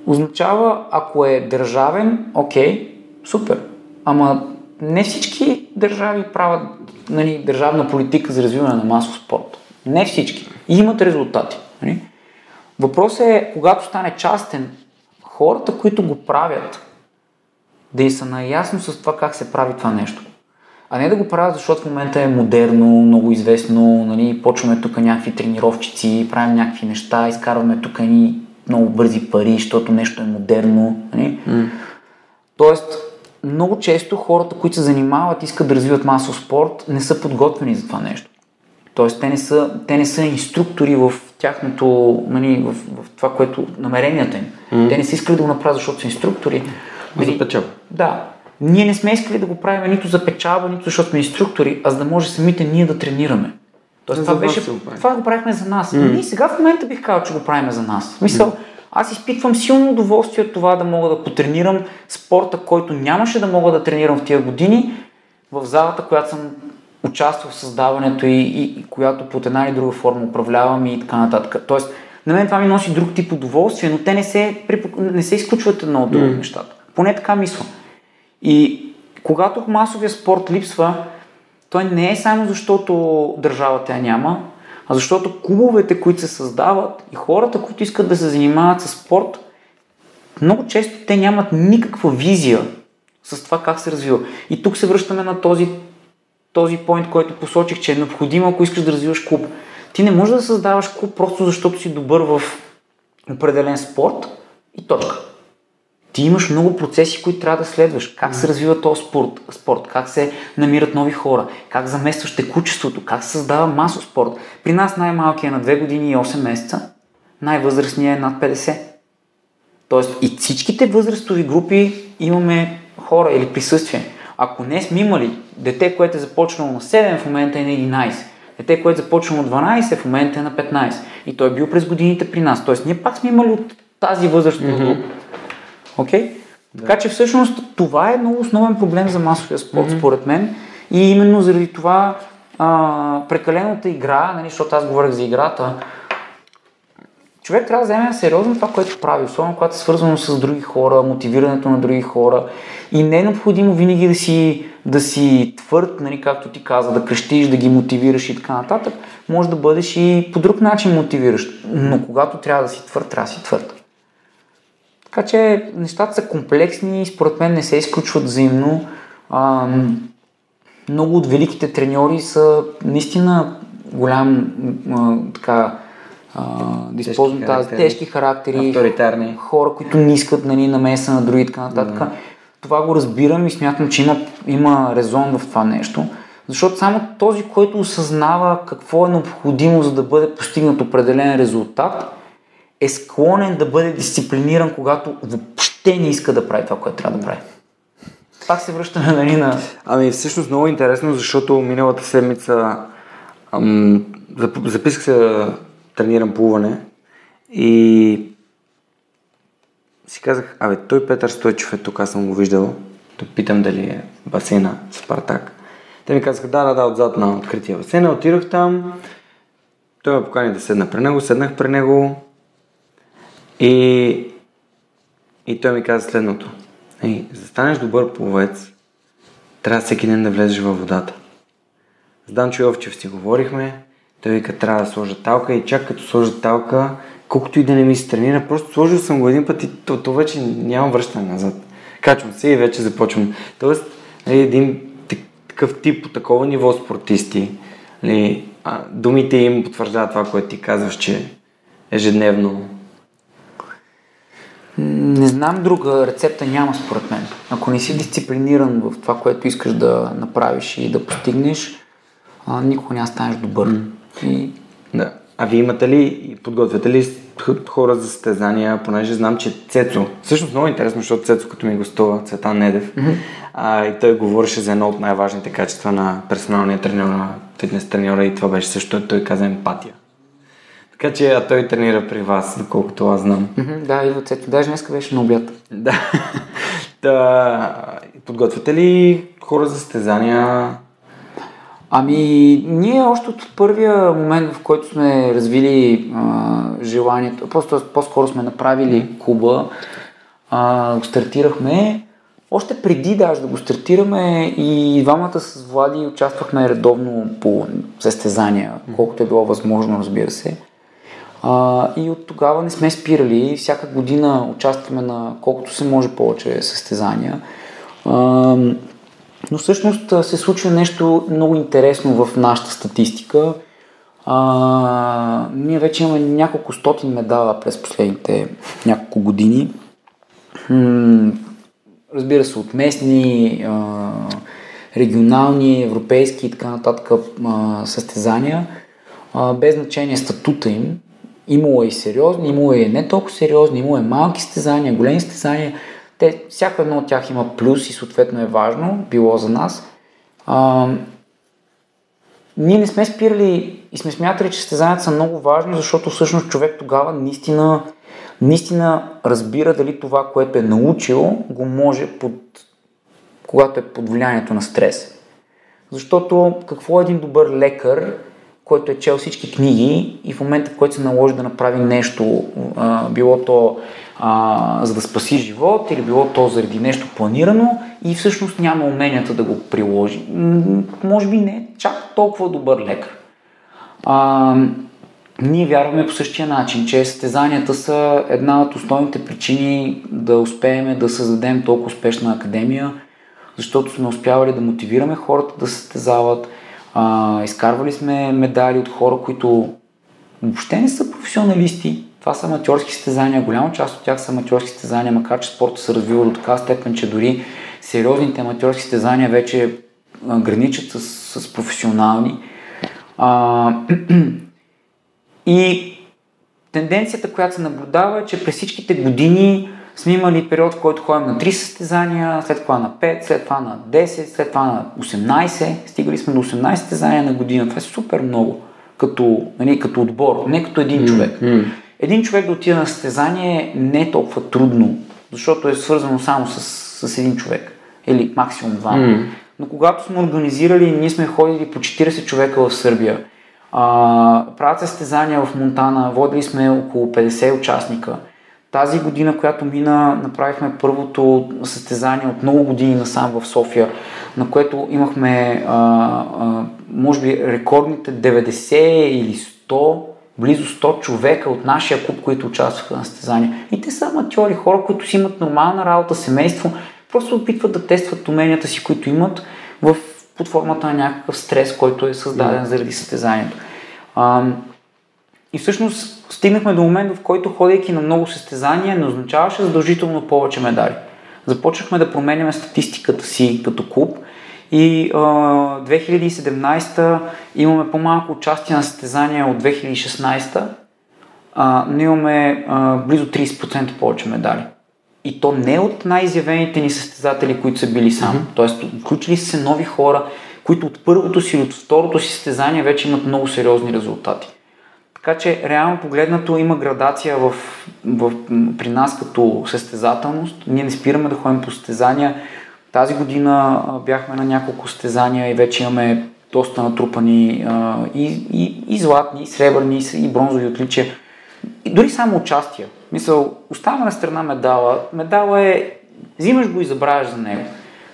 B: означава, ако е държавен, окей, супер. Ама не всички държави правят нали, държавна политика за развиване на масов спорт. Не всички. И имат резултати. Нали? Въпросът е, когато стане частен, хората, които го правят, да и са наясно с това как се прави това нещо. А не да го правят, защото в момента е модерно, много известно, нали, почваме тук някакви тренировчици, правим някакви неща, изкарваме тук ни много бързи пари, защото нещо е модерно. Нали? Mm. Тоест, много често хората, които се занимават, искат да развиват масов спорт, не са подготвени за това нещо. Тоест, те не са, те не са инструктори в тяхното, нали, в, в това, което намеренията им. Mm. Те не са искали да го направят, защото са инструктори.
A: Нали, за печал.
B: Да. ние не сме искали да го правим нито за печалба, нито защото сме инструктори, а за да може самите ние да тренираме. Тоест, това, беше, това го правихме за нас. Mm. Ние сега в момента бих казал, че го правим за нас. В Смисъл, аз изпитвам силно удоволствие от това да мога да потренирам спорта, който нямаше да мога да тренирам в тия години, в залата, която съм участвал в създаването и, и, и която под една или друга форма управлявам и така нататък. Тоест, на мен това ми носи друг тип удоволствие, но те не се, не се изключват едно от друго mm. нещата. Поне така мисля. И когато масовия спорт липсва, той не е само защото държавата я няма, а защото клубовете, които се създават и хората, които искат да се занимават с спорт, много често те нямат никаква визия с това как се развива. И тук се връщаме на този, този поинт, който посочих, че е необходимо, ако искаш да развиваш клуб. Ти не можеш да създаваш клуб просто защото си добър в определен спорт и точка. Ти имаш много процеси, които трябва да следваш. Как се развива този спорт, спорт, как се намират нови хора, как заместваш текучеството, как се създава масов спорт. При нас най-малкият е на 2 години и 8 месеца, най-възрастният е над 50. Тоест и всичките възрастови групи имаме хора или присъствие. Ако не сме имали дете, което е започнало на 7, в момента е на 11. Дете, което е започнало на 12, в момента е на 15. И той е бил през годините при нас. Тоест ние пак сме имали от тази възрастова група. Окей? Okay? Да. Така че всъщност това е много основен проблем за масовия спорт, mm-hmm. според мен. И именно заради това а, прекалената игра, нали, защото аз говорех за играта, човек трябва да вземе сериозно това, което прави, особено когато е свързано с други хора, мотивирането на други хора. И не е необходимо винаги да си, да си твърд, нали, както ти каза, да крещиш, да ги мотивираш и така нататък. Може да бъдеш и по друг начин мотивиращ. Но когато трябва да си твърд, трябва да си твърд. Така че нещата са комплексни и според мен не се изключват взаимно. А, много от великите треньори са наистина голям а, така а, да използвам тази
A: характери.
B: тежки характери,
A: Авторитарни.
B: хора, които не искат нали, намеса на други и така нататък. Това го разбирам и смятам, че има, има резон в това нещо. Защото само този, който осъзнава какво е необходимо, за да бъде постигнат определен резултат, е склонен да бъде дисциплиниран, когато въобще не иска да прави това, което трябва да прави. Пак се връщаме нали, на...
A: Ами всъщност много интересно, защото миналата седмица ам, зап- записах се да тренирам плуване и си казах, абе той Петър Стойчев е тук, аз съм го виждал. Да питам дали е басейна Спартак. Те ми казаха, да, да, да, отзад на открития басейн. Отидох там, той ме покани да седна при него, седнах при него и, и той ми каза следното. Ей, за да станеш добър пловец, трябва всеки ден да влезеш във водата. С Данчо Йовчев си говорихме, той вика, трябва да сложа талка и чак като сложа талка, колкото и да не ми се тренира, просто сложил съм го един път и то, то вече няма връщане назад. Качвам се и вече започвам. Тоест, нали, един так- такъв тип, по такова ниво спортисти, нали, думите им потвърждават това, което ти казваш, че ежедневно
B: Не знам друга рецепта няма според мен. Ако не си дисциплиниран в това, което искаш да направиш и да постигнеш, а, никога да станеш добър. И
A: Да. А вие имате ли, подготвяте ли хора за състезания, понеже знам, че Цецо, всъщност много интересно, защото Цецо като ми гостува, Цветан Недев, mm-hmm. а, и той говореше за едно от най-важните качества на персоналния тренер, на фитнес треньора и това беше също, той каза емпатия. Така че, а той тренира при вас, доколкото аз знам.
B: Да, и цето. Даже днес беше на обяд.
A: Да. да. Подготвяте ли хора за състезания?
B: Ами, ние още от първия момент, в който сме развили а, желанието, просто по-скоро сме направили клуба, а, го стартирахме. Още преди даже да го стартираме и двамата с Влади участвахме редовно по състезания, колкото е било възможно, разбира се. А, и от тогава не сме спирали. Всяка година участваме на колкото се може повече състезания. А, но всъщност се случва нещо много интересно в нашата статистика. А, ние вече имаме няколко стотин медала през последните няколко години. Разбира се, от местни, регионални, европейски и така нататък състезания, без значение статута им. Имало е и сериозни, имало е не толкова сериозни, имало е малки състезания, големи състезания. те, всяко едно от тях има плюс и съответно е важно, било за нас. А, ние не сме спирали и сме смятали, че състезанията са много важни, защото всъщност човек тогава наистина, наистина разбира дали това, което е научил, го може под, когато е под влиянието на стрес. Защото какво е един добър лекар, който е чел всички книги и в момента, в който се наложи да направи нещо, а, било то а, за да спаси живот или било то заради нещо планирано и всъщност няма уменията да го приложи. Може би не е чак толкова добър лекар. А, ние вярваме по същия начин, че състезанията са една от основните причини да успеем да създадем толкова успешна академия, защото сме успявали да мотивираме хората да състезават, а, изкарвали сме медали от хора, които въобще не са професионалисти. Това са аматьорски състезания, голяма част от тях са аматьорски състезания, макар че спорта се развива до така степен, че дори сериозните аматьорски състезания вече граничат с, с професионални. А, и тенденцията, която се наблюдава е, че през всичките години сме имали период, в който ходим на 3 състезания, след това на 5, след това на 10, след това на 18. Стигали сме до 18 състезания на година. Това е супер много като, нали, като отбор, не като един човек. Mm-hmm. Един човек да отиде на състезание не е толкова трудно, защото е свързано само с, с един човек или максимум два. Mm-hmm. Но когато сме организирали, ние сме ходили по 40 човека в Сърбия. А, правят състезания в Монтана, водили сме около 50 участника. Тази година, която мина, направихме първото състезание от много години насам в София, на което имахме, а, а, може би, рекордните 90 или 100, близо 100 човека от нашия клуб, които участваха на състезания. И те са аматьори, хора, които си имат нормална работа, семейство, просто опитват да тестват уменията си, които имат в, под формата на някакъв стрес, който е създаден заради състезанието. А, и всъщност стигнахме до момент, в който ходейки на много състезания не означаваше задължително повече медали. Започнахме да променяме статистиката си като клуб и а, 2017 имаме по-малко участие на състезания от 2016, а, но имаме а, близо 30% повече медали. И то не от най-изявените ни състезатели, които са били сам. Mm-hmm. Тоест, включили се нови хора, които от първото си или от второто си състезание вече имат много сериозни резултати. Така че, реално погледнато, има градация в, в, при нас като състезателност. Ние не спираме да ходим по състезания. Тази година бяхме на няколко състезания и вече имаме доста натрупани а, и, и, и златни, и сребърни, и бронзови отличия. И дори само участия. Мисъл, оставаме на страна медала. Медала е, взимаш го и забравяш за него.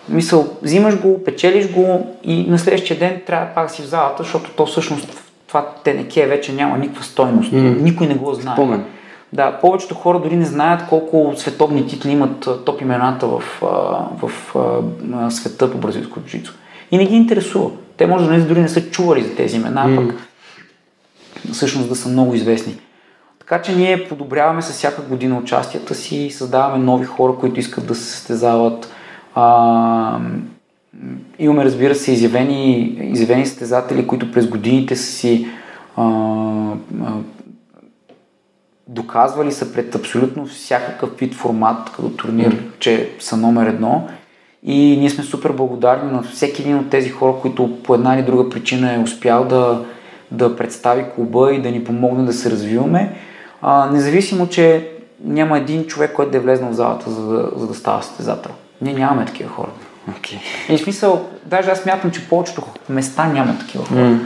B: Мисъл, взимаш го, печелиш го и на следващия ден трябва пак си в залата, защото то всъщност това тенеке вече няма никаква стойност. Mm. Никой не го знае.
A: Спомен.
B: Да, повечето хора дори не знаят колко световни титли имат топ имената в, в, в света по бразилско джицу. И не ги интересува. Те може да дори не са чували за тези имена, mm. пък всъщност да са много известни. Така че ние подобряваме с всяка година участията си, създаваме нови хора, които искат да се състезават. А, Имаме, разбира се, изявени, изявени състезатели, които през годините са си а, а, доказвали са пред абсолютно всякакъв вид формат, като турнир, mm. че са номер едно. И ние сме супер благодарни на всеки един от тези хора, които по една или друга причина е успял да, да представи клуба и да ни помогне да се развиваме. А, независимо, че няма един човек, който да е влезнал в залата, за да, за да става състезател. Ние нямаме такива хора.
A: Okay.
B: И в смисъл, даже аз мятам, че повечето места няма такива хора. Mm.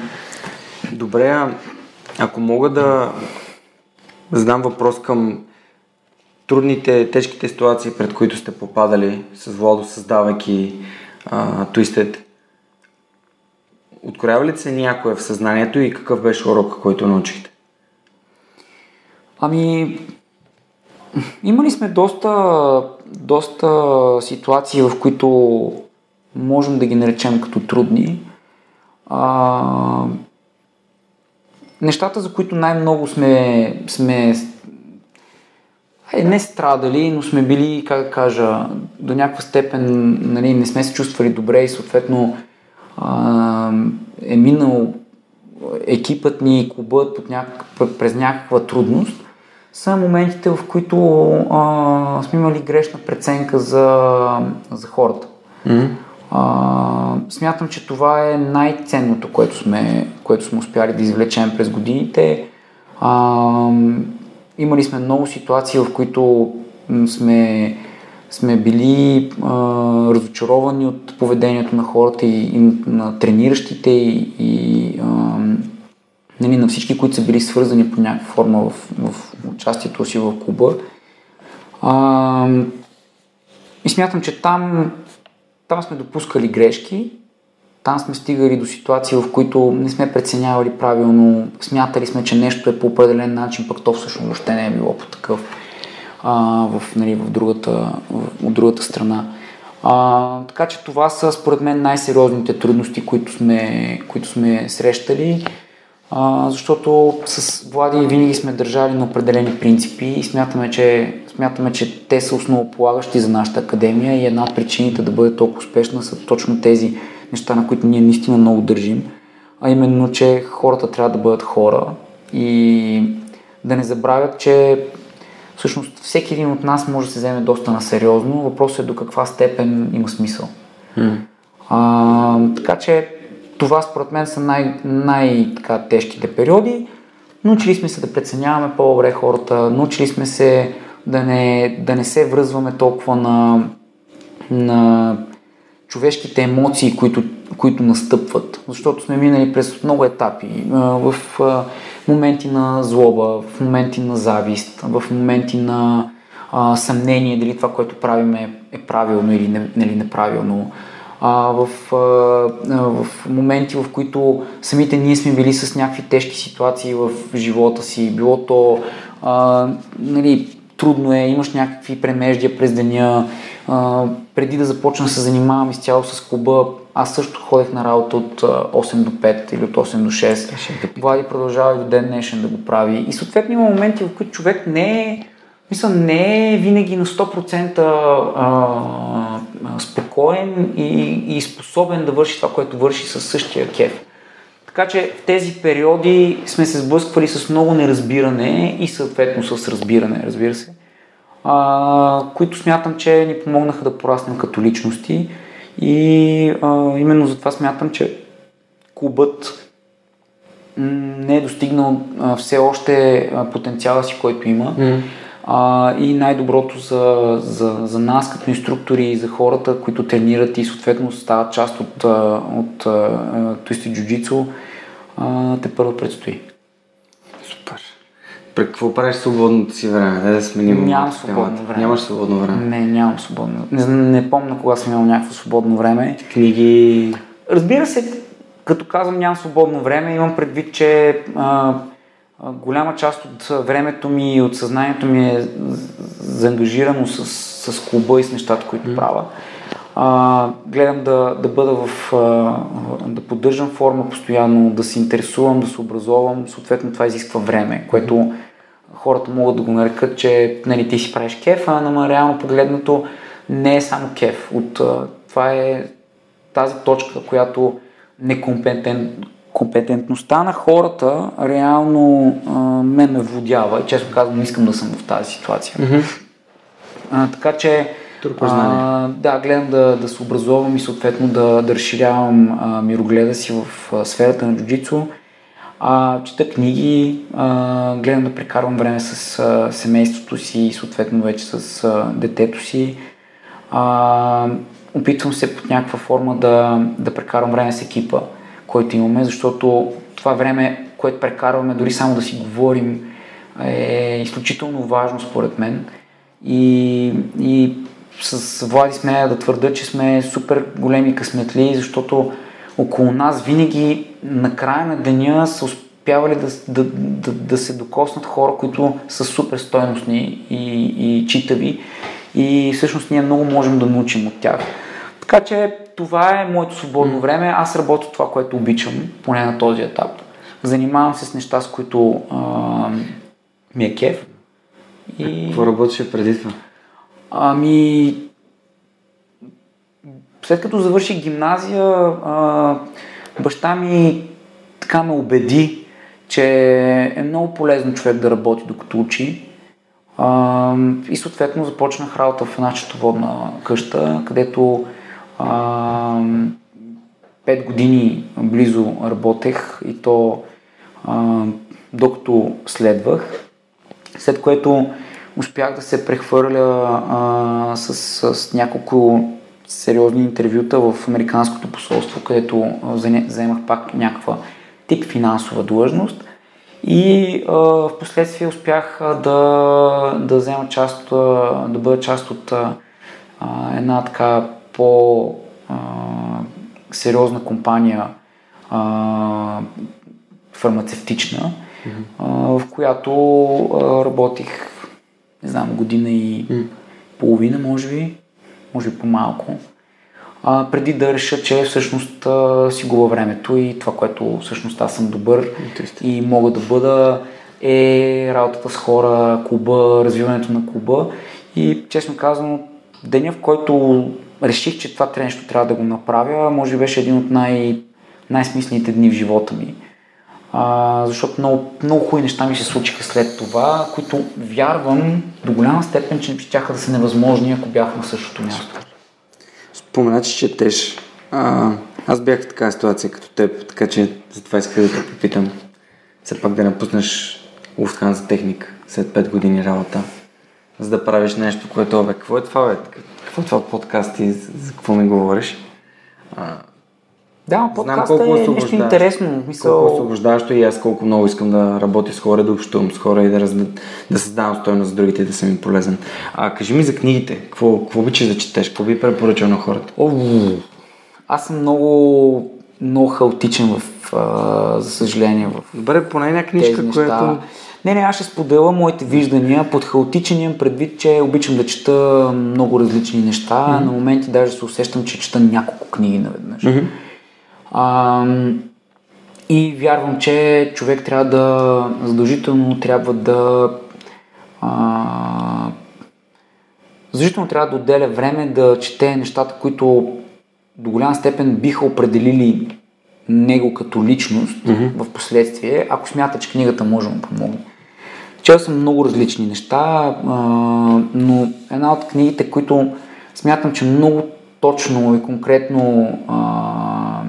A: Добре, а ако мога да задам въпрос към трудните, тежките ситуации, пред които сте попадали с Владо, създавайки а, Twisted, откроява ли се някое в съзнанието и какъв беше урок, който научихте?
B: Ами, Имали сме доста, доста ситуации, в които можем да ги наречем като трудни. А, нещата, за които най-много сме, сме е, не страдали, но сме били, как да кажа, до някаква степен нали, не сме се чувствали добре и съответно а, е минал екипът ни, клубът под някакъв, през някаква трудност са моментите, в които а, сме имали грешна преценка за, за хората. Mm-hmm. А, смятам, че това е най-ценното, което сме, което сме успяли да извлечем през годините. А, имали сме много ситуации, в които сме, сме били а, разочаровани от поведението на хората и, и на трениращите и, и а, нали, на всички, които са били свързани по някаква форма в, в участието си в клуба. А, и смятам, че там, там сме допускали грешки, там сме стигали до ситуации, в които не сме преценявали правилно, смятали сме, че нещо е по определен начин, пък то всъщност въобще не е било по такъв а, в, нали, в другата, в, от другата страна. А, така че това са според мен най-сериозните трудности, които сме, които сме срещали а, защото с Влади винаги сме държали на определени принципи и смятаме че, смятаме, че те са основополагащи за нашата академия и една от причините да бъде толкова успешна са точно тези неща, на които ние наистина много държим, а именно, че хората трябва да бъдат хора и да не забравят, че всъщност всеки един от нас може да се вземе доста на сериозно. Въпросът е до каква степен има смисъл. Mm. А, така че това според мен са най- най-тежките периоди. Научили сме се да преценяваме по-добре хората, научили сме се да не, да не се връзваме толкова на, на човешките емоции, които, които настъпват. Защото сме минали през много етапи. В моменти на злоба, в моменти на завист, в моменти на съмнение дали това, което правим е, е правилно или, не, или неправилно а, в, а, в моменти, в които самите ние сме били с някакви тежки ситуации в живота си, било то а, нали, трудно е, имаш някакви премеждия през деня, а, преди да започна да се занимавам изцяло с клуба, аз също ходех на работа от 8 до 5 или от 8 до 6. Влади продължава и до ден днешен да го прави. И съответно има моменти, в които човек не е мисля, не е винаги на 100% а, спокоен и, и способен да върши това, което върши със същия кеф. Така че в тези периоди сме се сблъсквали с много неразбиране и съответно с разбиране, разбира се, а, които смятам, че ни помогнаха да пораснем като личности и а, именно затова смятам, че клубът не е достигнал а, все още потенциала си, който има. Mm а, и най-доброто за, за, за нас като инструктори и за хората, които тренират и съответно стават част от, от, от Twisted Jiu-Jitsu, те първо предстои.
A: Супер. При какво правиш свободното си време? Да, да сменим
B: Нямам свободно време.
A: Нямаш свободно време?
B: Не, нямам свободно. Не, не помня кога съм имал някакво свободно време.
A: Книги?
B: Разбира се, като казвам нямам свободно време, имам предвид, че а, голяма част от времето ми и от съзнанието ми е заангажирано с, с клуба и с нещата, които mm. правя. А, гледам да, да бъда в. А, да поддържам форма постоянно, да се интересувам, да се образовам. Съответно, това изисква време, което хората могат да го нарекат, че нали, ти си правиш кеф, а на реално погледнато не е само кеф. От, това е тази точка, която некомпетент, компетентността на хората реално а, ме ме водява и често казвам, не искам да съм в тази ситуация. Mm-hmm. А, така че а, да, гледам да, да се образовам и съответно да, да разширявам а, мирогледа си в а, сферата на джуджицу. А, чета книги, а, гледам да прекарвам време с а, семейството си и съответно вече с а, детето си. А, опитвам се под някаква форма да, да прекарвам време с екипа който имаме, защото това време, което прекарваме, дори само да си говорим, е изключително важно според мен. И, и с Влади сме да твърда, че сме супер големи късметли, защото около нас винаги на края на деня са успявали да, да, да, да се докоснат хора, които са супер стойностни и, и читави и всъщност ние много можем да научим от тях. Така че това е моето свободно време. Аз работя това, което обичам, поне на този етап. Занимавам се с неща, с които а, ми е кеф.
A: И... Какво работеше преди това?
B: Ами, след като завърших гимназия, а, баща ми така ме убеди, че е много полезно човек да работи докато учи А, и съответно започнах работа в една счетоводна къща, където 5 години близо работех и то а, докато следвах, след което успях да се прехвърля а, с, с няколко сериозни интервюта в Американското посолство, където заемах пак някаква тип финансова длъжност. И в последствие успях да, да взема част, да бъда част от а, една така по а, сериозна компания а, фармацевтична, mm-hmm. а, в която а, работих, не знам, година и mm-hmm. половина, може би, може би по-малко, а, преди да реша, че всъщност а, си губа времето и това, което всъщност аз съм добър и мога да бъда е работата с хора, клуба, развиването на клуба и честно казано, деня в който реших, че това нещо трябва да го направя, може би беше един от най- най-смислените дни в живота ми. А, защото много, много хубави неща ми се случиха след това, които вярвам до голяма степен, че ще да са невъзможни, ако бях на същото място.
A: Спомена, че четеш. А, аз бях в такава ситуация като теб, така че затова исках да те попитам. Все пак да напуснеш Lufthansa техник след 5 години работа, за да правиш нещо, което, бе, какво е това, бе? Какво е това подкаст и за какво ми говориш? А,
B: да, подкаста е нещо интересно.
A: Мисъл... Колко освобождаващо и аз колко много искам да работя с хора, да общувам с хора и да, раз... да създавам стойност за другите и да съм им полезен. А кажи ми за книгите. Какво, какво обичаш да четеш? Какво би препоръчал на хората?
B: О, аз съм много, много хаотичен в, а, за съжаление. В
A: Добре, поне една книжка, която...
B: Не, не, аз ще споделя моите виждания. Под хаотичен имам предвид, че обичам да чета много различни неща. Mm-hmm. На моменти даже се усещам, че чета няколко книги наведнъж. Mm-hmm. А, и вярвам, че човек трябва да, задължително трябва да а, задължително трябва да отделя време да чете нещата, които до голяма степен биха определили него като личност mm-hmm. в последствие, ако смята, че книгата може да му помогне. Чел съм много различни неща, а, но една от книгите, които смятам, че много точно и конкретно а,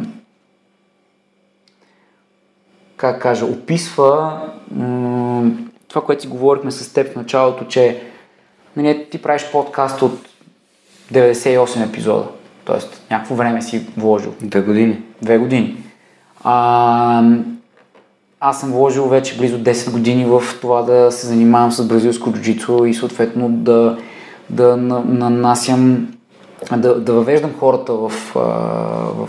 B: как кажа, описва м- това, което си говорихме с теб в началото, че нали, ти правиш подкаст от 98 епизода. Тоест, някакво време си вложил.
A: Две години.
B: Две години. А, аз съм вложил вече близо 10 години в това да се занимавам с бразилско джуджицу и съответно да, да нанасям, да, да въвеждам хората в, в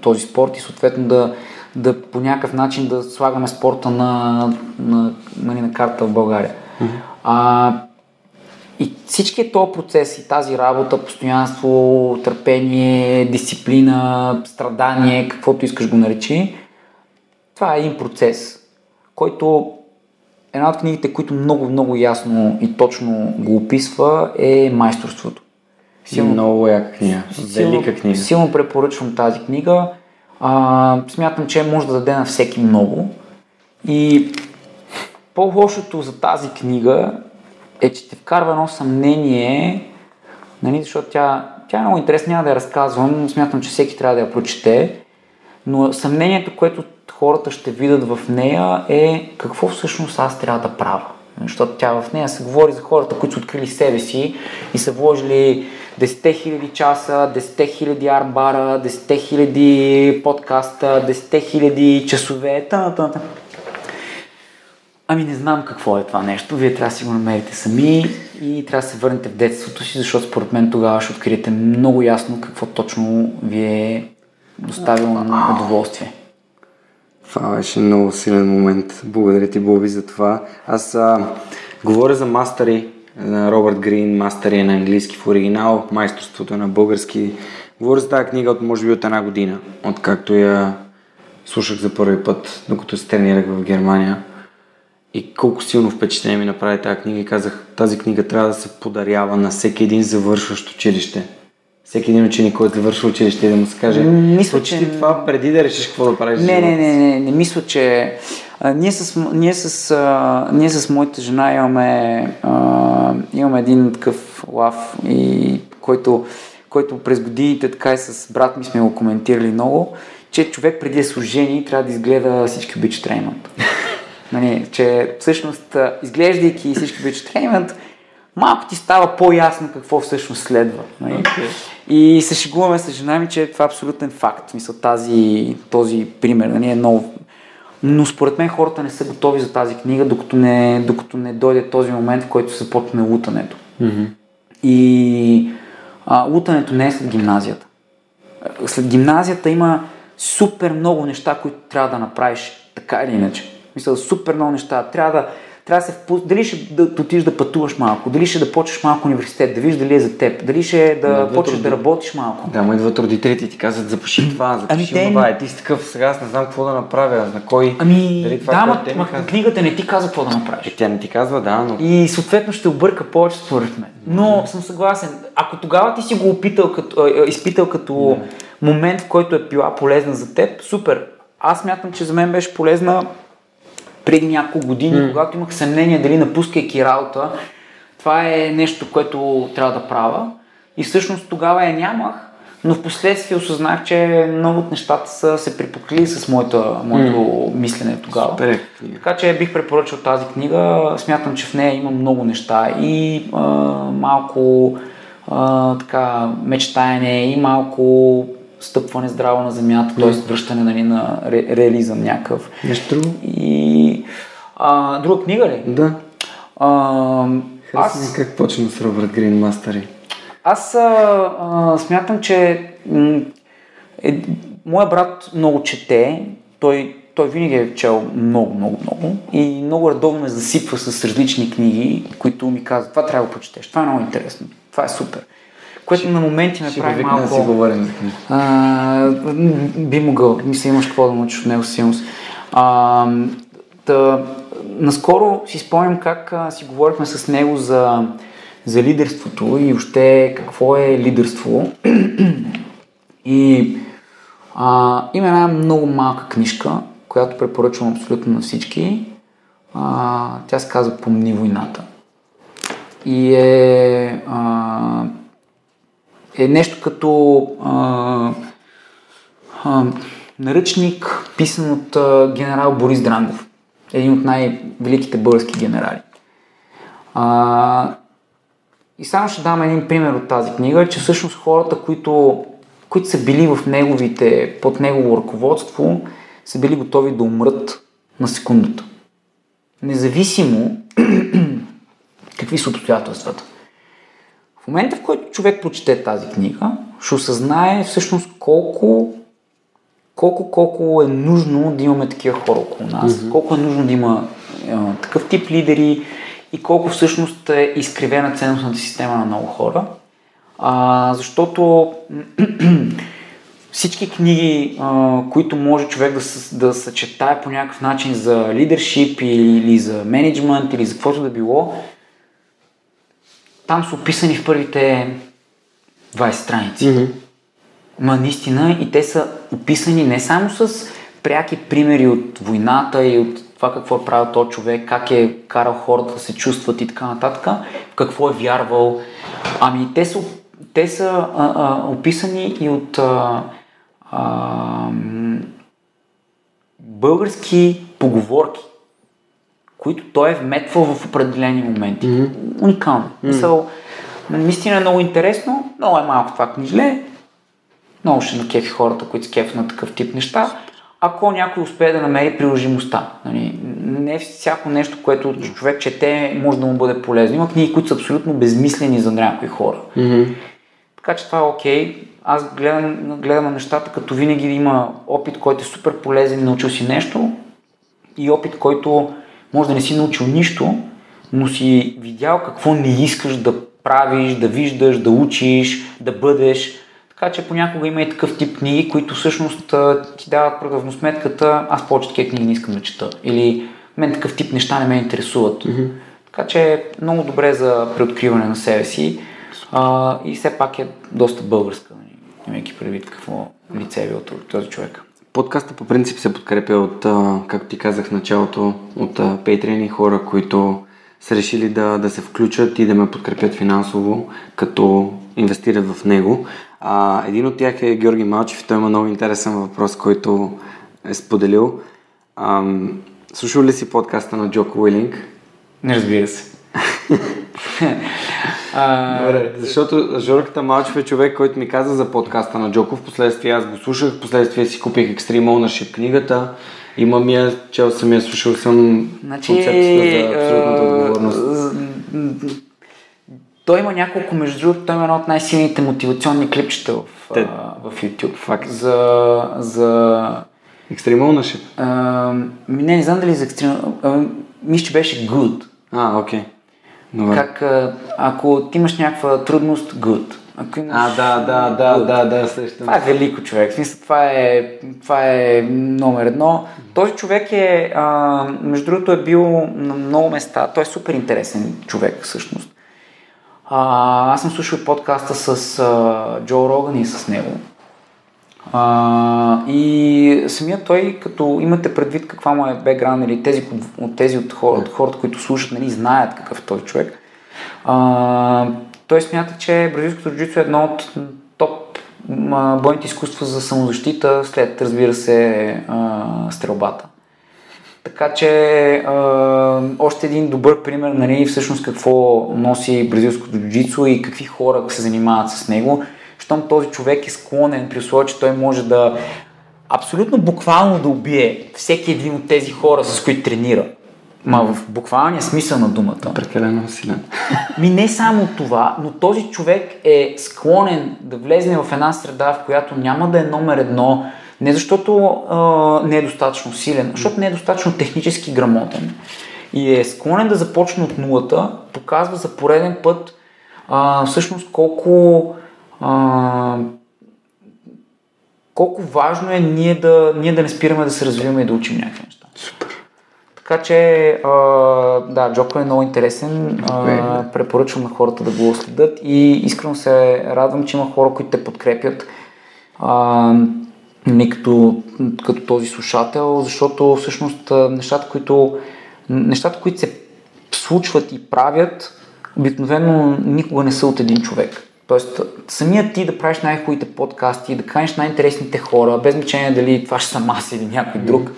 B: този спорт и съответно да, да по някакъв начин да слагаме спорта на, на, на, нали, на карта в България. Mm-hmm. А, и всички този процес и тази работа, постоянство, търпение, дисциплина, страдание, каквото искаш го наречи, това е един процес, който една от книгите, които много, много ясно и точно го описва е майсторството.
A: Силно, много яка книга. Велика книга.
B: Силно препоръчвам тази книга. А, смятам, че може да даде на всеки много. И по-лошото за тази книга е, че те вкарва едно съмнение, нали, защото тя, тя е много интересна, няма да я разказвам, но смятам, че всеки трябва да я прочете. Но съмнението, което хората ще видят в нея е какво всъщност аз трябва да правя. Защото тя в нея се говори за хората, които са открили себе си и са вложили 10 000 часа, 10 000 арбара, 10 000 подкаста, 10 000 часове, та, Ами не знам какво е това нещо. Вие трябва да си го намерите сами и трябва да се върнете в детството си, защото според мен тогава ще откриете много ясно какво точно ви е доставило на удоволствие.
A: Това беше много силен момент. Благодаря ти, Боби, за това. Аз а, говоря за мастери на Робърт Грин, мастери на английски в оригинал, майсторството на български. Говоря за тази книга от може би от една година, откакто я слушах за първи път, докато се тренирах в Германия. И колко силно впечатление ми направи тази книга и казах, тази книга трябва да се подарява на всеки един завършващ училище всеки един ученик, който завършва училище и да му се каже, мисля, че... това преди да решиш какво да правиш.
B: Не, не, не, не, не, мисля, че А, ние, с, ние, с, а, ние с моята жена имаме, а, имаме един такъв лав, и, който, който през годините така и с брат ми сме го коментирали много, че човек преди се ожени трябва да изгледа всички обичат Реймонд. Нали, че всъщност изглеждайки всички обичат Реймонд, малко ти става по-ясно какво всъщност следва. Нали? Okay. И се шегуваме с жена ми, че това е абсолютен факт. Мисъл, тази, този пример нали, е много но според мен хората не са готови за тази книга, докато не, докато не дойде този момент, в който се започне лутането. Mm-hmm. И а, лутането не е след гимназията. След гимназията има супер много неща, които трябва да направиш, така или иначе. Мисля, супер много неща. Трябва да трябва да се впус... Дали ще да, да отидеш да пътуваш малко, дали ще да почнеш малко университет, да виждаш дали е за теб, дали ще е да почнеш роди... да работиш малко.
A: Да, му идват родителите и ти казват, запиши това, запиши ами, това, е, ти си такъв, сега аз не знам какво да направя, на кой...
B: Ами, дали това, да, ма, ма казва... книгата не ти казва какво да направиш.
A: Е, тя не ти казва, да, но...
B: И съответно ще обърка повече според мен. Но mm-hmm. съм съгласен, ако тогава ти си го опитал като, изпитал като mm-hmm. момент, в който е била полезна за теб, супер. Аз мятам, че за мен беше полезна преди няколко години, mm. когато имах съмнение дали напускайки работа, това е нещо, което трябва да правя. И всъщност тогава я нямах, но в последствие осъзнах, че много от нещата са се припоклили с моето, моето mm. мислене тогава. Супер. Така че бих препоръчал тази книга. Смятам, че в нея има много неща и а, малко а, така мечтаене и малко стъпване здраво на земята, т.е. връщане нали, на ре, реализъм някакъв.
A: Нещо друго?
B: И а, друга книга ли?
A: Да.
B: А,
A: аз... как почна с Робърт Грин Мастери?
B: Аз а, а, смятам, че м- е, моя брат много чете, той, той винаги е чел много, много, много и много редовно ме засипва с различни книги, които ми казват, това трябва да прочетеш, това е много интересно, това е супер което на моменти ме прави малко...
A: Да си говорим за
B: а, би могъл. Мисля, имаш какво да научиш от него силност. А, да, наскоро си спомням как а, си говорихме с него за, за лидерството и още какво е лидерство. и а, има една много малка книжка, която препоръчвам абсолютно на всички. А, тя се казва Помни войната. И е а, е нещо като а, а, наръчник, писан от а, генерал Борис Дрангов, един от най-великите български генерали. А, и само ще дам един пример от тази книга, че всъщност хората, които, които са били в неговите, под негово ръководство, са били готови да умрат на секундата. Независимо какви са обстоятелствата момента, в който човек прочете тази книга, ще осъзнае всъщност колко колко, колко е нужно да имаме такива хора около нас, mm-hmm. колко е нужно да има е, такъв тип лидери и колко всъщност е изкривена ценностната система на много хора. А, защото всички книги, а, които може човек да, да съчетае по някакъв начин за лидершип или, или за менеджмент или за каквото да било, там са описани в първите 20 страници. Mm-hmm. Ма наистина и те са описани не само с пряки примери от войната и от това какво е правил този човек, как е карал хората да се чувстват и така нататък, в какво е вярвал. Ами те са, те са а, а, описани и от а, а, български поговорки които той е вметвал в определени моменти. Mm-hmm. Уникално. Mm-hmm. Мисъл, наистина е много интересно, много е малко това книжле, много ще накефи хората, които се кефят на такъв тип неща, ако някой успее да намери приложимостта. Нали, не всяко нещо, което човек чете, може да му бъде полезно. Има книги, които са абсолютно безмислени за някои хора.
A: Mm-hmm.
B: Така че това е окей. Okay. Аз гледам, гледам на нещата, като винаги има опит, който е супер полезен, научил си нещо и опит, който може да не си научил нищо, но си видял какво не искаш да правиш, да виждаш, да учиш, да бъдеш. Така че понякога има и такъв тип книги, които всъщност ти дават равносметката, аз повече такива книги не искам да чета. Или мен такъв тип неща не ме интересуват.
A: Mm-hmm.
B: Така че е много добре за преоткриване на себе си. А, и все пак е доста българска, нали, имайки предвид какво лице е бил този човек
A: Подкаста по принцип се подкрепя от, както ти казах в началото, от Patreon хора, които са решили да, да се включат и да ме подкрепят финансово, като инвестират в него. А, един от тях е Георги Малчев. Той има много интересен въпрос, който е споделил. Ам, слушал ли си подкаста на Джоко Уилинг?
B: Не разбира се.
A: а... Добре, защото Жорката Малчев е човек, който ми каза за подкаста на Джоко. Впоследствие аз го слушах, впоследствие си купих Extreme Ownership книгата. Имам я, чел съм я, слушал съм значи, концепцията за абсолютната отговорност.
B: Той има няколко, между другото, той има едно от най-силните мотивационни клипчета в, Те, а, в YouTube.
A: Факт.
B: За, за
A: Extreme Ownership?
B: А, не, не знам дали за Extreme Мисля, че беше Good.
A: А, окей. Okay.
B: Добре. Как, ако ти имаш някаква трудност, good. Ако
A: имаш... А, да, да, да, да, да, срещам.
B: Това е велико човек. Смисъл, това е, това е номер едно. Този човек е, а, между другото, е бил на много места. Той е супер интересен човек, всъщност. А, аз съм слушал подкаста с а, Джо Роган и с него. А, и самия той, като имате предвид каква му е бекграунд или тези от, тези от, хора, от хората, които слушат, нали, знаят какъв е този човек, а, той смята, че бразилското джуджицу е едно от топ бойните изкуства за самозащита, след, разбира се, а, стрелбата. Така че а, още един добър пример, нали, всъщност какво носи бразилското джуджицу и какви хора се занимават с него – щом този човек е склонен, при условие, че той може да абсолютно буквално да убие всеки един от тези хора, с които тренира. Ма в буквалния смисъл на думата.
A: Прекалено силен.
B: Ми не само това, но този човек е склонен да влезе в една среда, в която няма да е номер едно, не защото а, не е достатъчно силен, защото не е достатъчно технически грамотен. И е склонен да започне от нулата, показва за пореден път а, всъщност колко а, колко важно е ние да, ние да не спираме да се развиваме и да учим някакви неща.
A: Супер.
B: Така че, а, да, Джоко е много интересен. А, препоръчвам на хората да го следят и искрено се радвам, че има хора, които те подкрепят. А, не като, като този слушател, защото всъщност нещата, които, нещата, които се случват и правят, обикновено никога не са от един човек. Тоест, самият ти да правиш най-хубавите подкасти, да каниш най-интересните хора, без значение дали това ще съм аз или някой друг,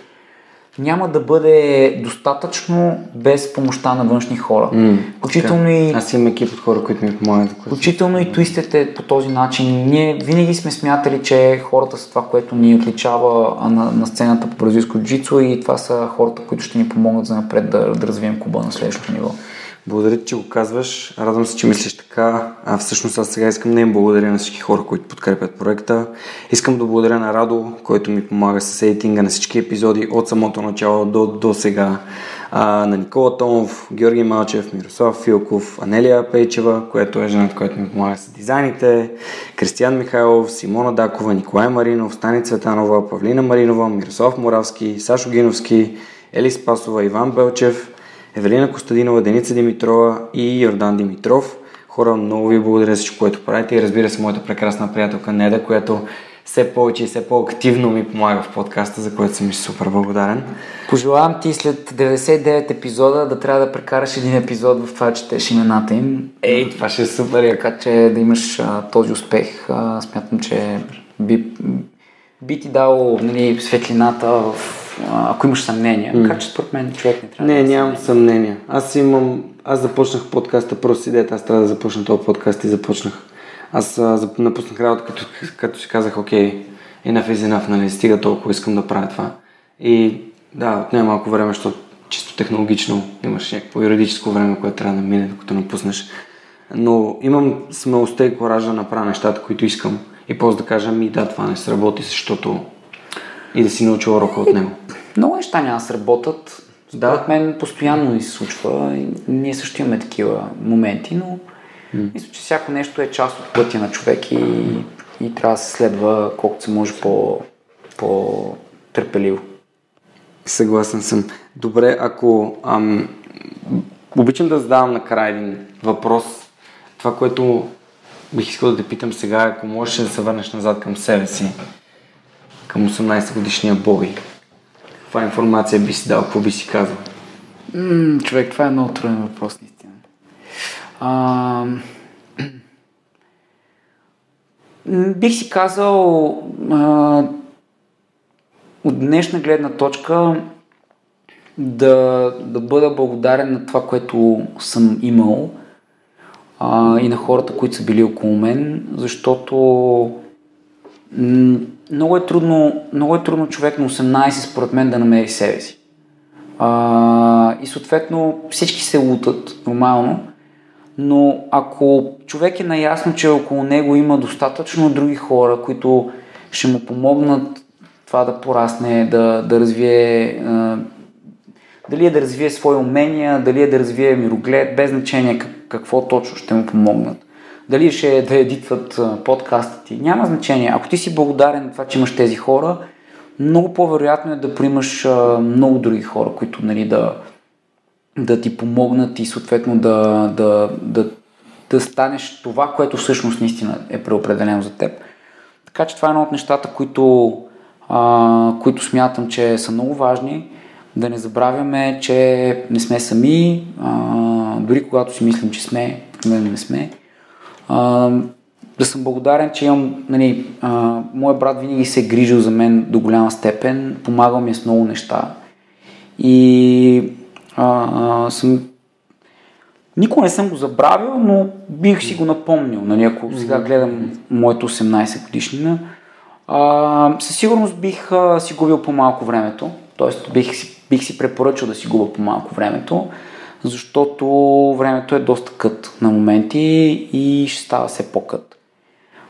B: няма да бъде достатъчно без помощта на външни хора.
A: Mm, включително и... Аз имам екип от хора, които ми помагат.
B: Включително и туистите по този начин. Ние винаги сме смятали, че хората са това, което ни отличава на, на сцената по бразилско джицу и това са хората, които ще ни помогнат за напред да, да развием клуба на следващото ниво.
A: Благодаря, че го казваш. Радвам се, че мислиш така. А всъщност аз сега искам да им благодаря на всички хора, които подкрепят проекта. Искам да благодаря на Радо, който ми помага с едитинга на всички епизоди от самото начало до, до сега. А, на Никола Томов, Георги Малчев, Мирослав Филков, Анелия Пейчева, която е жената, която ми помага с дизайните, Кристиян Михайлов, Симона Дакова, Николай Маринов, Стани Цветанова, Павлина Маринова, Мирослав Моравски, Сашо Гиновски, Ели Спасова, Иван Белчев, Евелина Костадинова, Деница Димитрова и Йордан Димитров. Хора, много ви благодаря за всичко, което правите и разбира се, моята прекрасна приятелка Неда, която все повече и все по-активно ми помага в подкаста, за което съм супер благодарен.
B: Пожелавам ти след 99 епизода да трябва да прекараш един епизод в това, че четеш имената им.
A: Ей, това ще е супер.
B: Така че да имаш а, този успех. А, смятам, че би, би ти дал нали, светлината в ако имаш съмнение. Mm. Макар че според мен човек не трябва
A: Не, да нямам съмнение. Аз имам, аз започнах подкаста просто идеята, аз трябва да започна този подкаст и започнах. Аз а, напуснах работа, като, като си казах, окей, enough is enough, нали, стига толкова, искам да правя това. И да, отнема малко време, защото чисто технологично имаш някакво юридическо време, което трябва да мине, докато напуснеш. Но имам смелостта и коража да направя нещата, които искам. И после да кажа, ми да, това не сработи, защото и да си научил урока от него.
B: Много неща няма да сработят. Да. Според мен постоянно ни се случва. И ние също имаме такива моменти, но mm. мисля, че всяко нещо е част от пътя на човек и, и трябва да се следва колкото се може по, по-търпеливо.
A: Съгласен съм. Добре, ако ам, обичам да задавам накрая един въпрос. Това, което бих искал да те питам сега, ако можеш да се върнеш назад към себе си към 18 годишния Боби? Каква информация би си дал? Какво би си казал?
B: М, човек, това е много труден въпрос, наистина. А, бих си казал, а, от днешна гледна точка, да, да бъда благодарен на това, което съм имал а, и на хората, които са били около мен, защото много е трудно, много е трудно човек на 18 според мен да намери себе си. А, и съответно всички се лутат нормално, но ако човек е наясно, че около него има достатъчно други хора, които ще му помогнат това да порасне, да, да развие а, дали е да развие свои умения, дали е да развие мироглед, без значение как, какво точно ще му помогнат. Дали ще да едитват подкаста ти, няма значение. Ако ти си благодарен на това, че имаш тези хора, много по-вероятно е да приемаш много други хора, които нали, да, да ти помогнат и съответно да, да, да, да станеш това, което всъщност наистина е преопределено за теб. Така че това е едно от нещата, които, а, които смятам, че са много важни. Да не забравяме, че не сме сами, а, дори когато си мислим, че сме, не сме. А, да съм благодарен, че имам, нали, а, моят брат винаги се е грижил за мен до голяма степен, помагал ми е с много неща. И а, а, съм Никога не съм го забравил, но бих си го напомнил, нали, ако сега гледам моето 18 годишнина. А, със сигурност бих а, си губил по-малко времето, т.е. Бих бих си препоръчал да си губа по-малко времето, защото времето е доста кът на моменти и ще става все по-кът.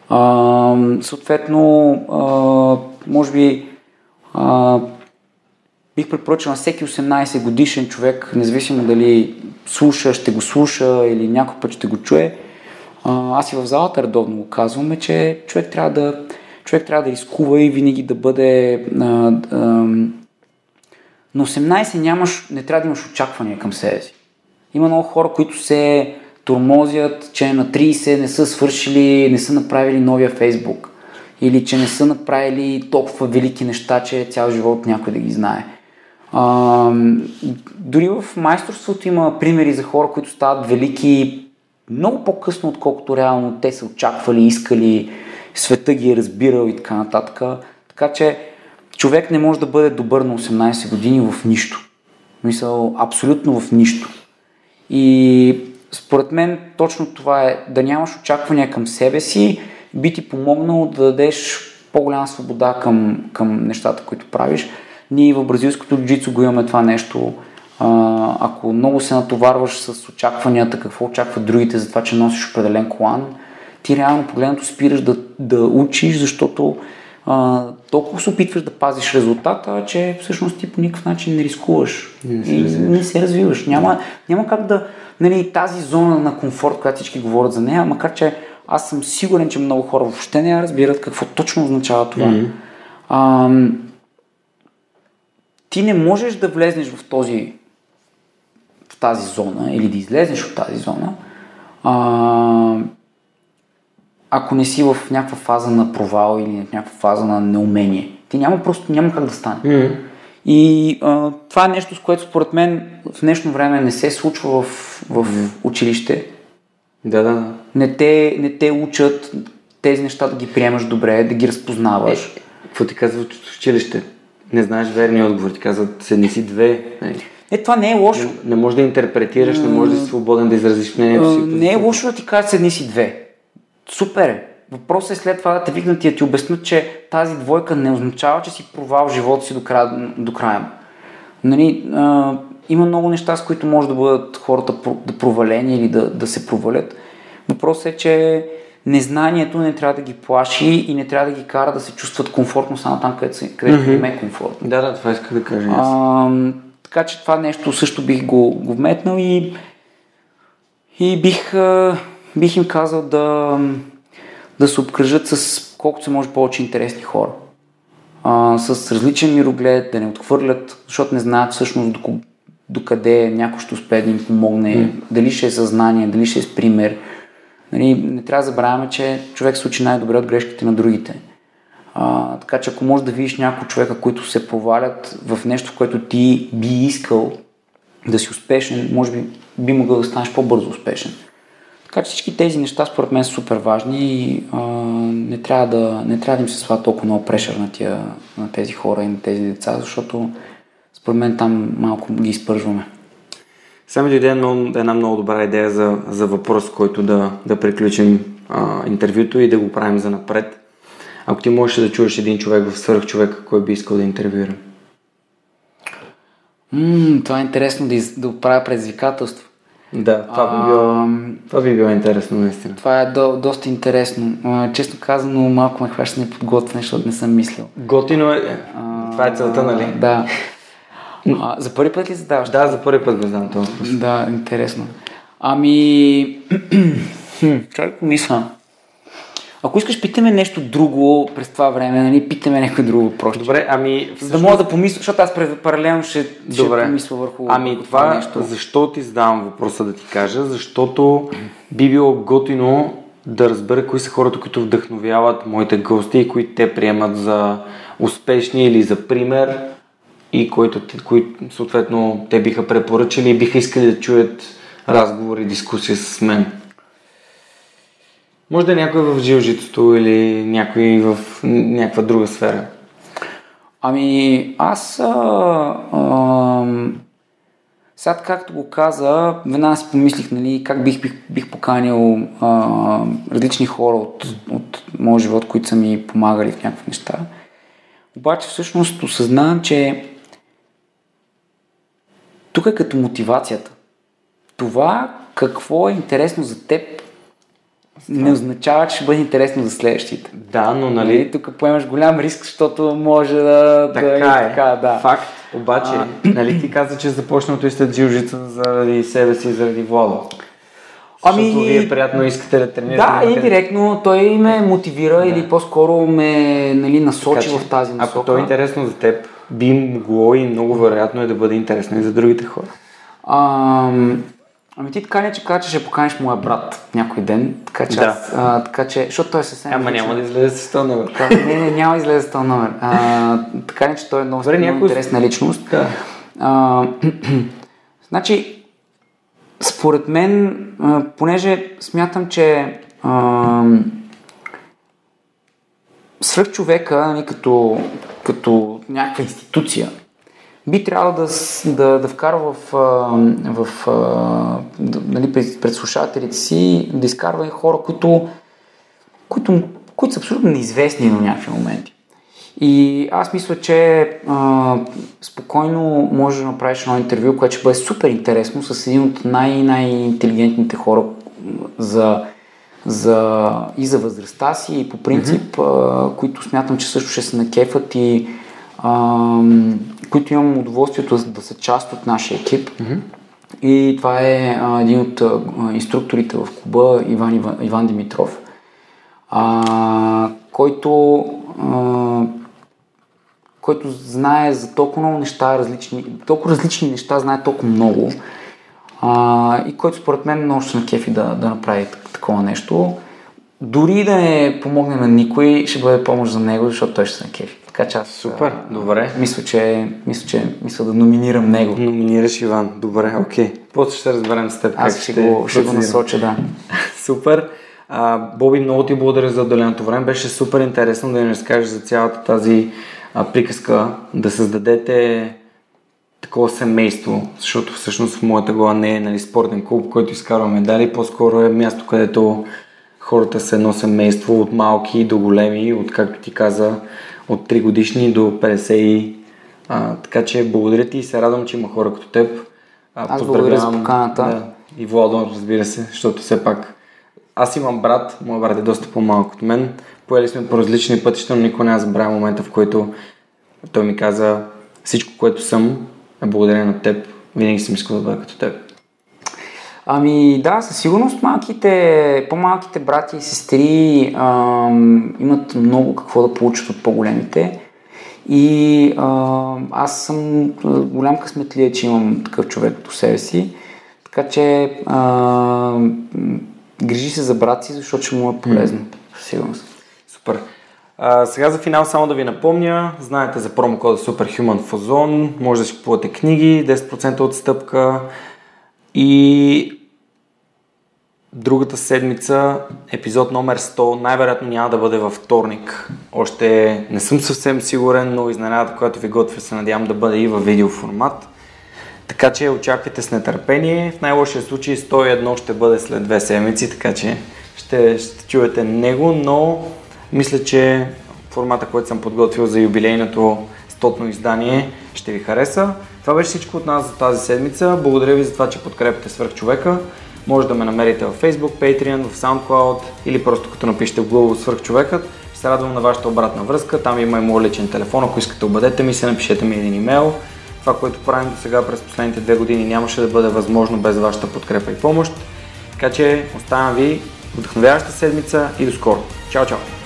B: А, съответно, а, може би а, бих препоръчал на всеки 18 годишен човек, независимо дали слуша, ще го слуша или някой път ще го чуе, аз и в залата редовно го казваме, че човек трябва да, човек трябва да рискува и винаги да бъде а, а, на 18 нямаш, не трябва да имаш очаквания към себе си. Има много хора, които се тормозят, че на 30 не са свършили, не са направили новия Фейсбук. Или че не са направили толкова велики неща, че цял живот някой да ги знае. А, дори в майсторството има примери за хора, които стават велики много по-късно, отколкото реално те са очаквали, искали, света ги е разбирал и така нататък. Така че човек не може да бъде добър на 18 години в нищо. Мисъл, абсолютно в нищо. И според мен точно това е да нямаш очаквания към себе си, би ти помогнало да дадеш по-голяма свобода към, към нещата, които правиш. Ние в бразилското джицу го имаме това нещо. Ако много се натоварваш с очакванията, какво очакват другите за това, че носиш определен колан, ти реално погледнато спираш да, да учиш, защото а, толкова се опитваш да пазиш резултата, че всъщност ти по никакъв начин не рискуваш
A: Не се
B: и
A: развиваш.
B: не се развиваш. Няма, няма как да, нали, тази зона на комфорт, която всички говорят за нея, макар че аз съм сигурен, че много хора въобще не я разбират какво точно означава това.
A: Мгм.
B: А, ти не можеш да влезнеш в този в тази зона или да излезеш от тази зона, а, ако не си в някаква фаза на провал или в някаква фаза на неумение. Ти няма просто няма как да стане.
A: Мгм.
B: И а, това е нещо, с което според мен в днешно време не се случва в, в училище.
A: Да, да, да.
B: Не те, не те учат тези неща да ги приемаш добре, да ги разпознаваш.
A: Какво ти казва в училище? Не знаеш верния отговор. Ти казват, седни си две. Нали?
B: Е, това не е лошо.
A: Не, не можеш да интерпретираш, не можеш да си свободен да изразиш мнението си.
B: Не е лошо да ти кажат седни си две. Супер е. Въпросът е след това да те викнат и да ти обяснат, че тази двойка не означава, че си провал живота си до края. До края. Нали, а, има много неща, с които може да бъдат хората да провалени или да, да се провалят. Въпросът е, че незнанието не трябва да ги плаши и не трябва да ги кара да се чувстват комфортно само там, където, се, където mm-hmm. им е комфортно.
A: Да, да, това исках да кажа.
B: А, така че това нещо също бих го, го вметнал и, и бих, а, бих им казал да, да се обкръжат с колкото се може повече интересни хора. А, с различен мироглед, да не отхвърлят, защото не знаят всъщност до, до къде някой ще успее да им помогне, mm. дали ще е съзнание, дали ще е с пример. Нали, не трябва да забравяме, че човек се учи най-добре от грешките на другите. А, така че ако можеш да видиш някои човека, които се провалят в нещо, в което ти би искал да си успешен, може би би могъл да станеш по-бързо успешен. Така че всички тези неща според мен са супер важни и а, не, трябва да, не трябва да им се слага толкова много прешър на, тия, на тези хора и на тези деца, защото според мен там малко ги изпържваме.
A: Само дойде една много добра идея за, за въпрос, който да, да приключим а, интервюто и да го правим за напред. Ако ти можеш да чуеш един човек в свърх човека, кой би искал да интервюира?
B: М, това е интересно да, из, да отправя предизвикателство.
A: Да, това би било, това би било интересно, наистина.
B: Това е до, доста интересно. А, честно казано, малко ме хваща неподготвен, защото не съм мислил.
A: Готино е. А, това е целта, нали?
B: Да. А, за първи път ли задаваш?
A: Да, за първи път го знам това въпрос.
B: Да, интересно. Ами... Чакай помисля. Ако искаш, питаме нещо друго през това време, нали? Питаме някой друго въпрос.
A: Добре, ами...
B: За да мога да помисля, защото аз паралелно ще,
A: Добре.
B: ще помисля върху
A: Ами
B: върху
A: това,
B: нещо.
A: защо ти задавам въпроса да ти кажа? Защото би било готино да разбера кои са хората, които вдъхновяват моите гости и които те приемат за успешни или за пример и които, които съответно те биха препоръчали и биха искали да чуят разговор и дискусия с мен. Може да е някой в жилжитото или някой в някаква друга сфера.
B: Ами, аз... А, а, сега, както го каза, веднага си помислих, нали, как бих, бих, бих поканил а, различни хора от, от моя живот, които са ми помагали в някакви неща. Обаче, всъщност, осъзнавам, че тук е като мотивацията. Това какво е интересно за теб не означава, че ще бъде интересно за следващите.
A: Да, но нали...
B: Нали, тук поемаш голям риск, защото може да...
A: Така
B: да,
A: е,
B: така, да.
A: факт. Обаче, а... нали ти каза, че започнал той след жилжица заради себе си, заради Владо.
B: Ами-
A: Защото вие приятно искате да тренирате.
B: Да,
A: някъде.
B: индиректно той ме мотивира или по-скоро ме нали, насочи
A: Така че,
B: в тази насока.
A: Ако то е интересно за теб, би могло и много вероятно е да бъде интересно и за другите хора.
B: Ам, ами ти така не че каза, че ще поканиш моя брат някой ден, така че,
A: Да.
B: аз, а, така че защото той е съвсем...
A: Ама няма да излезе с това номер.
B: Да, не, не, няма да излезе с този номер. А, така не, че той е много,
A: Добре,
B: много
A: някой-
B: интересна личност.
A: Да.
B: А, значи, според мен, а, понеже смятам, че а, свръхчовека, нали, като, като някаква институция, би трябвало да, да, да вкарва в, в да- нали, пред, слушателите си, да изкарва и хора, които, които, които са абсолютно неизвестни на някакви моменти. И аз мисля, че а, спокойно можеш да направиш едно интервю, което ще бъде супер интересно с един от най- най-интелигентните хора за, за, и за възрастта си и по принцип, mm-hmm. а, които смятам, че също ще се накефат и а, които имам удоволствието да, са част от нашия екип. Mm-hmm. И това е а, един от а, инструкторите в клуба, Иван, Иван, Иван Димитров, а, който а, който знае за толкова много неща, различни, толкова различни неща, знае толкова много а, и който според мен много ще се накефи да, да направи так- такова нещо. Дори да не помогне на никой, ще бъде помощ за него, защото той ще се накефи. Така че аз
A: Супер,
B: а,
A: добре.
B: мисля, че, мисля, че мисля да номинирам него.
A: Номинираш Иван. Добре, окей. После ще разберем с теб
B: Аз
A: как
B: ще, го, ще го насоча, да.
A: Супер. А, Боби, много ти благодаря за отделеното време. Беше супер интересно да ни разкажеш за цялата тази а, приказка, да създадете такова семейство, защото всъщност в моята глава не е нали, спортен клуб, който изкарва медали, по-скоро е място, където хората са едно семейство от малки до големи, от както ти каза, от 3 годишни до 50 и а, така че благодаря ти и се радвам, че има хора като теб. А,
B: Аз благодаря за поканата.
A: Да, и Владо, разбира се, защото все пак аз имам брат, моят брат е доста по-малък от мен. Поели сме по различни пътища, но никой не забравя момента, в който той ми каза всичко, което съм е благодарение на теб. Винаги съм искал да бъда като теб.
B: Ами да, със сигурност малките, по-малките брати и сестри ам, имат много какво да получат от по-големите. И а, аз съм голям късметлия, че имам такъв човек до себе си. Така че а, грижи се за брат си, защото ще му е полезно. Със сигурност.
A: Супер. А, сега за финал само да ви напомня, знаете за промокода Superhuman в Озон, може да си купувате книги, 10% отстъпка и другата седмица, епизод номер 100, най-вероятно няма да бъде във вторник. Още не съм съвсем сигурен, но изненадата, която ви готвя, се надявам да бъде и във видеоформат. Така че очаквайте с нетърпение. В най-лошия случай 101 ще бъде след две седмици, така че ще, ще чуете него, но мисля, че формата, който съм подготвил за юбилейното стотно издание ще ви хареса. Това беше всичко от нас за тази седмица. Благодаря ви за това, че подкрепяте свърх човека. Може да ме намерите в Facebook, Patreon, в SoundCloud или просто като напишете в Google свърх човекът. Ще се радвам на вашата обратна връзка. Там има и моят личен телефон. Ако искате обадете ми се, напишете ми един имейл. Това, което правим до сега през последните две години нямаше да бъде възможно без вашата подкрепа и помощ. Така че оставям ви вдъхновяваща седмица и до скоро. Чао, чао!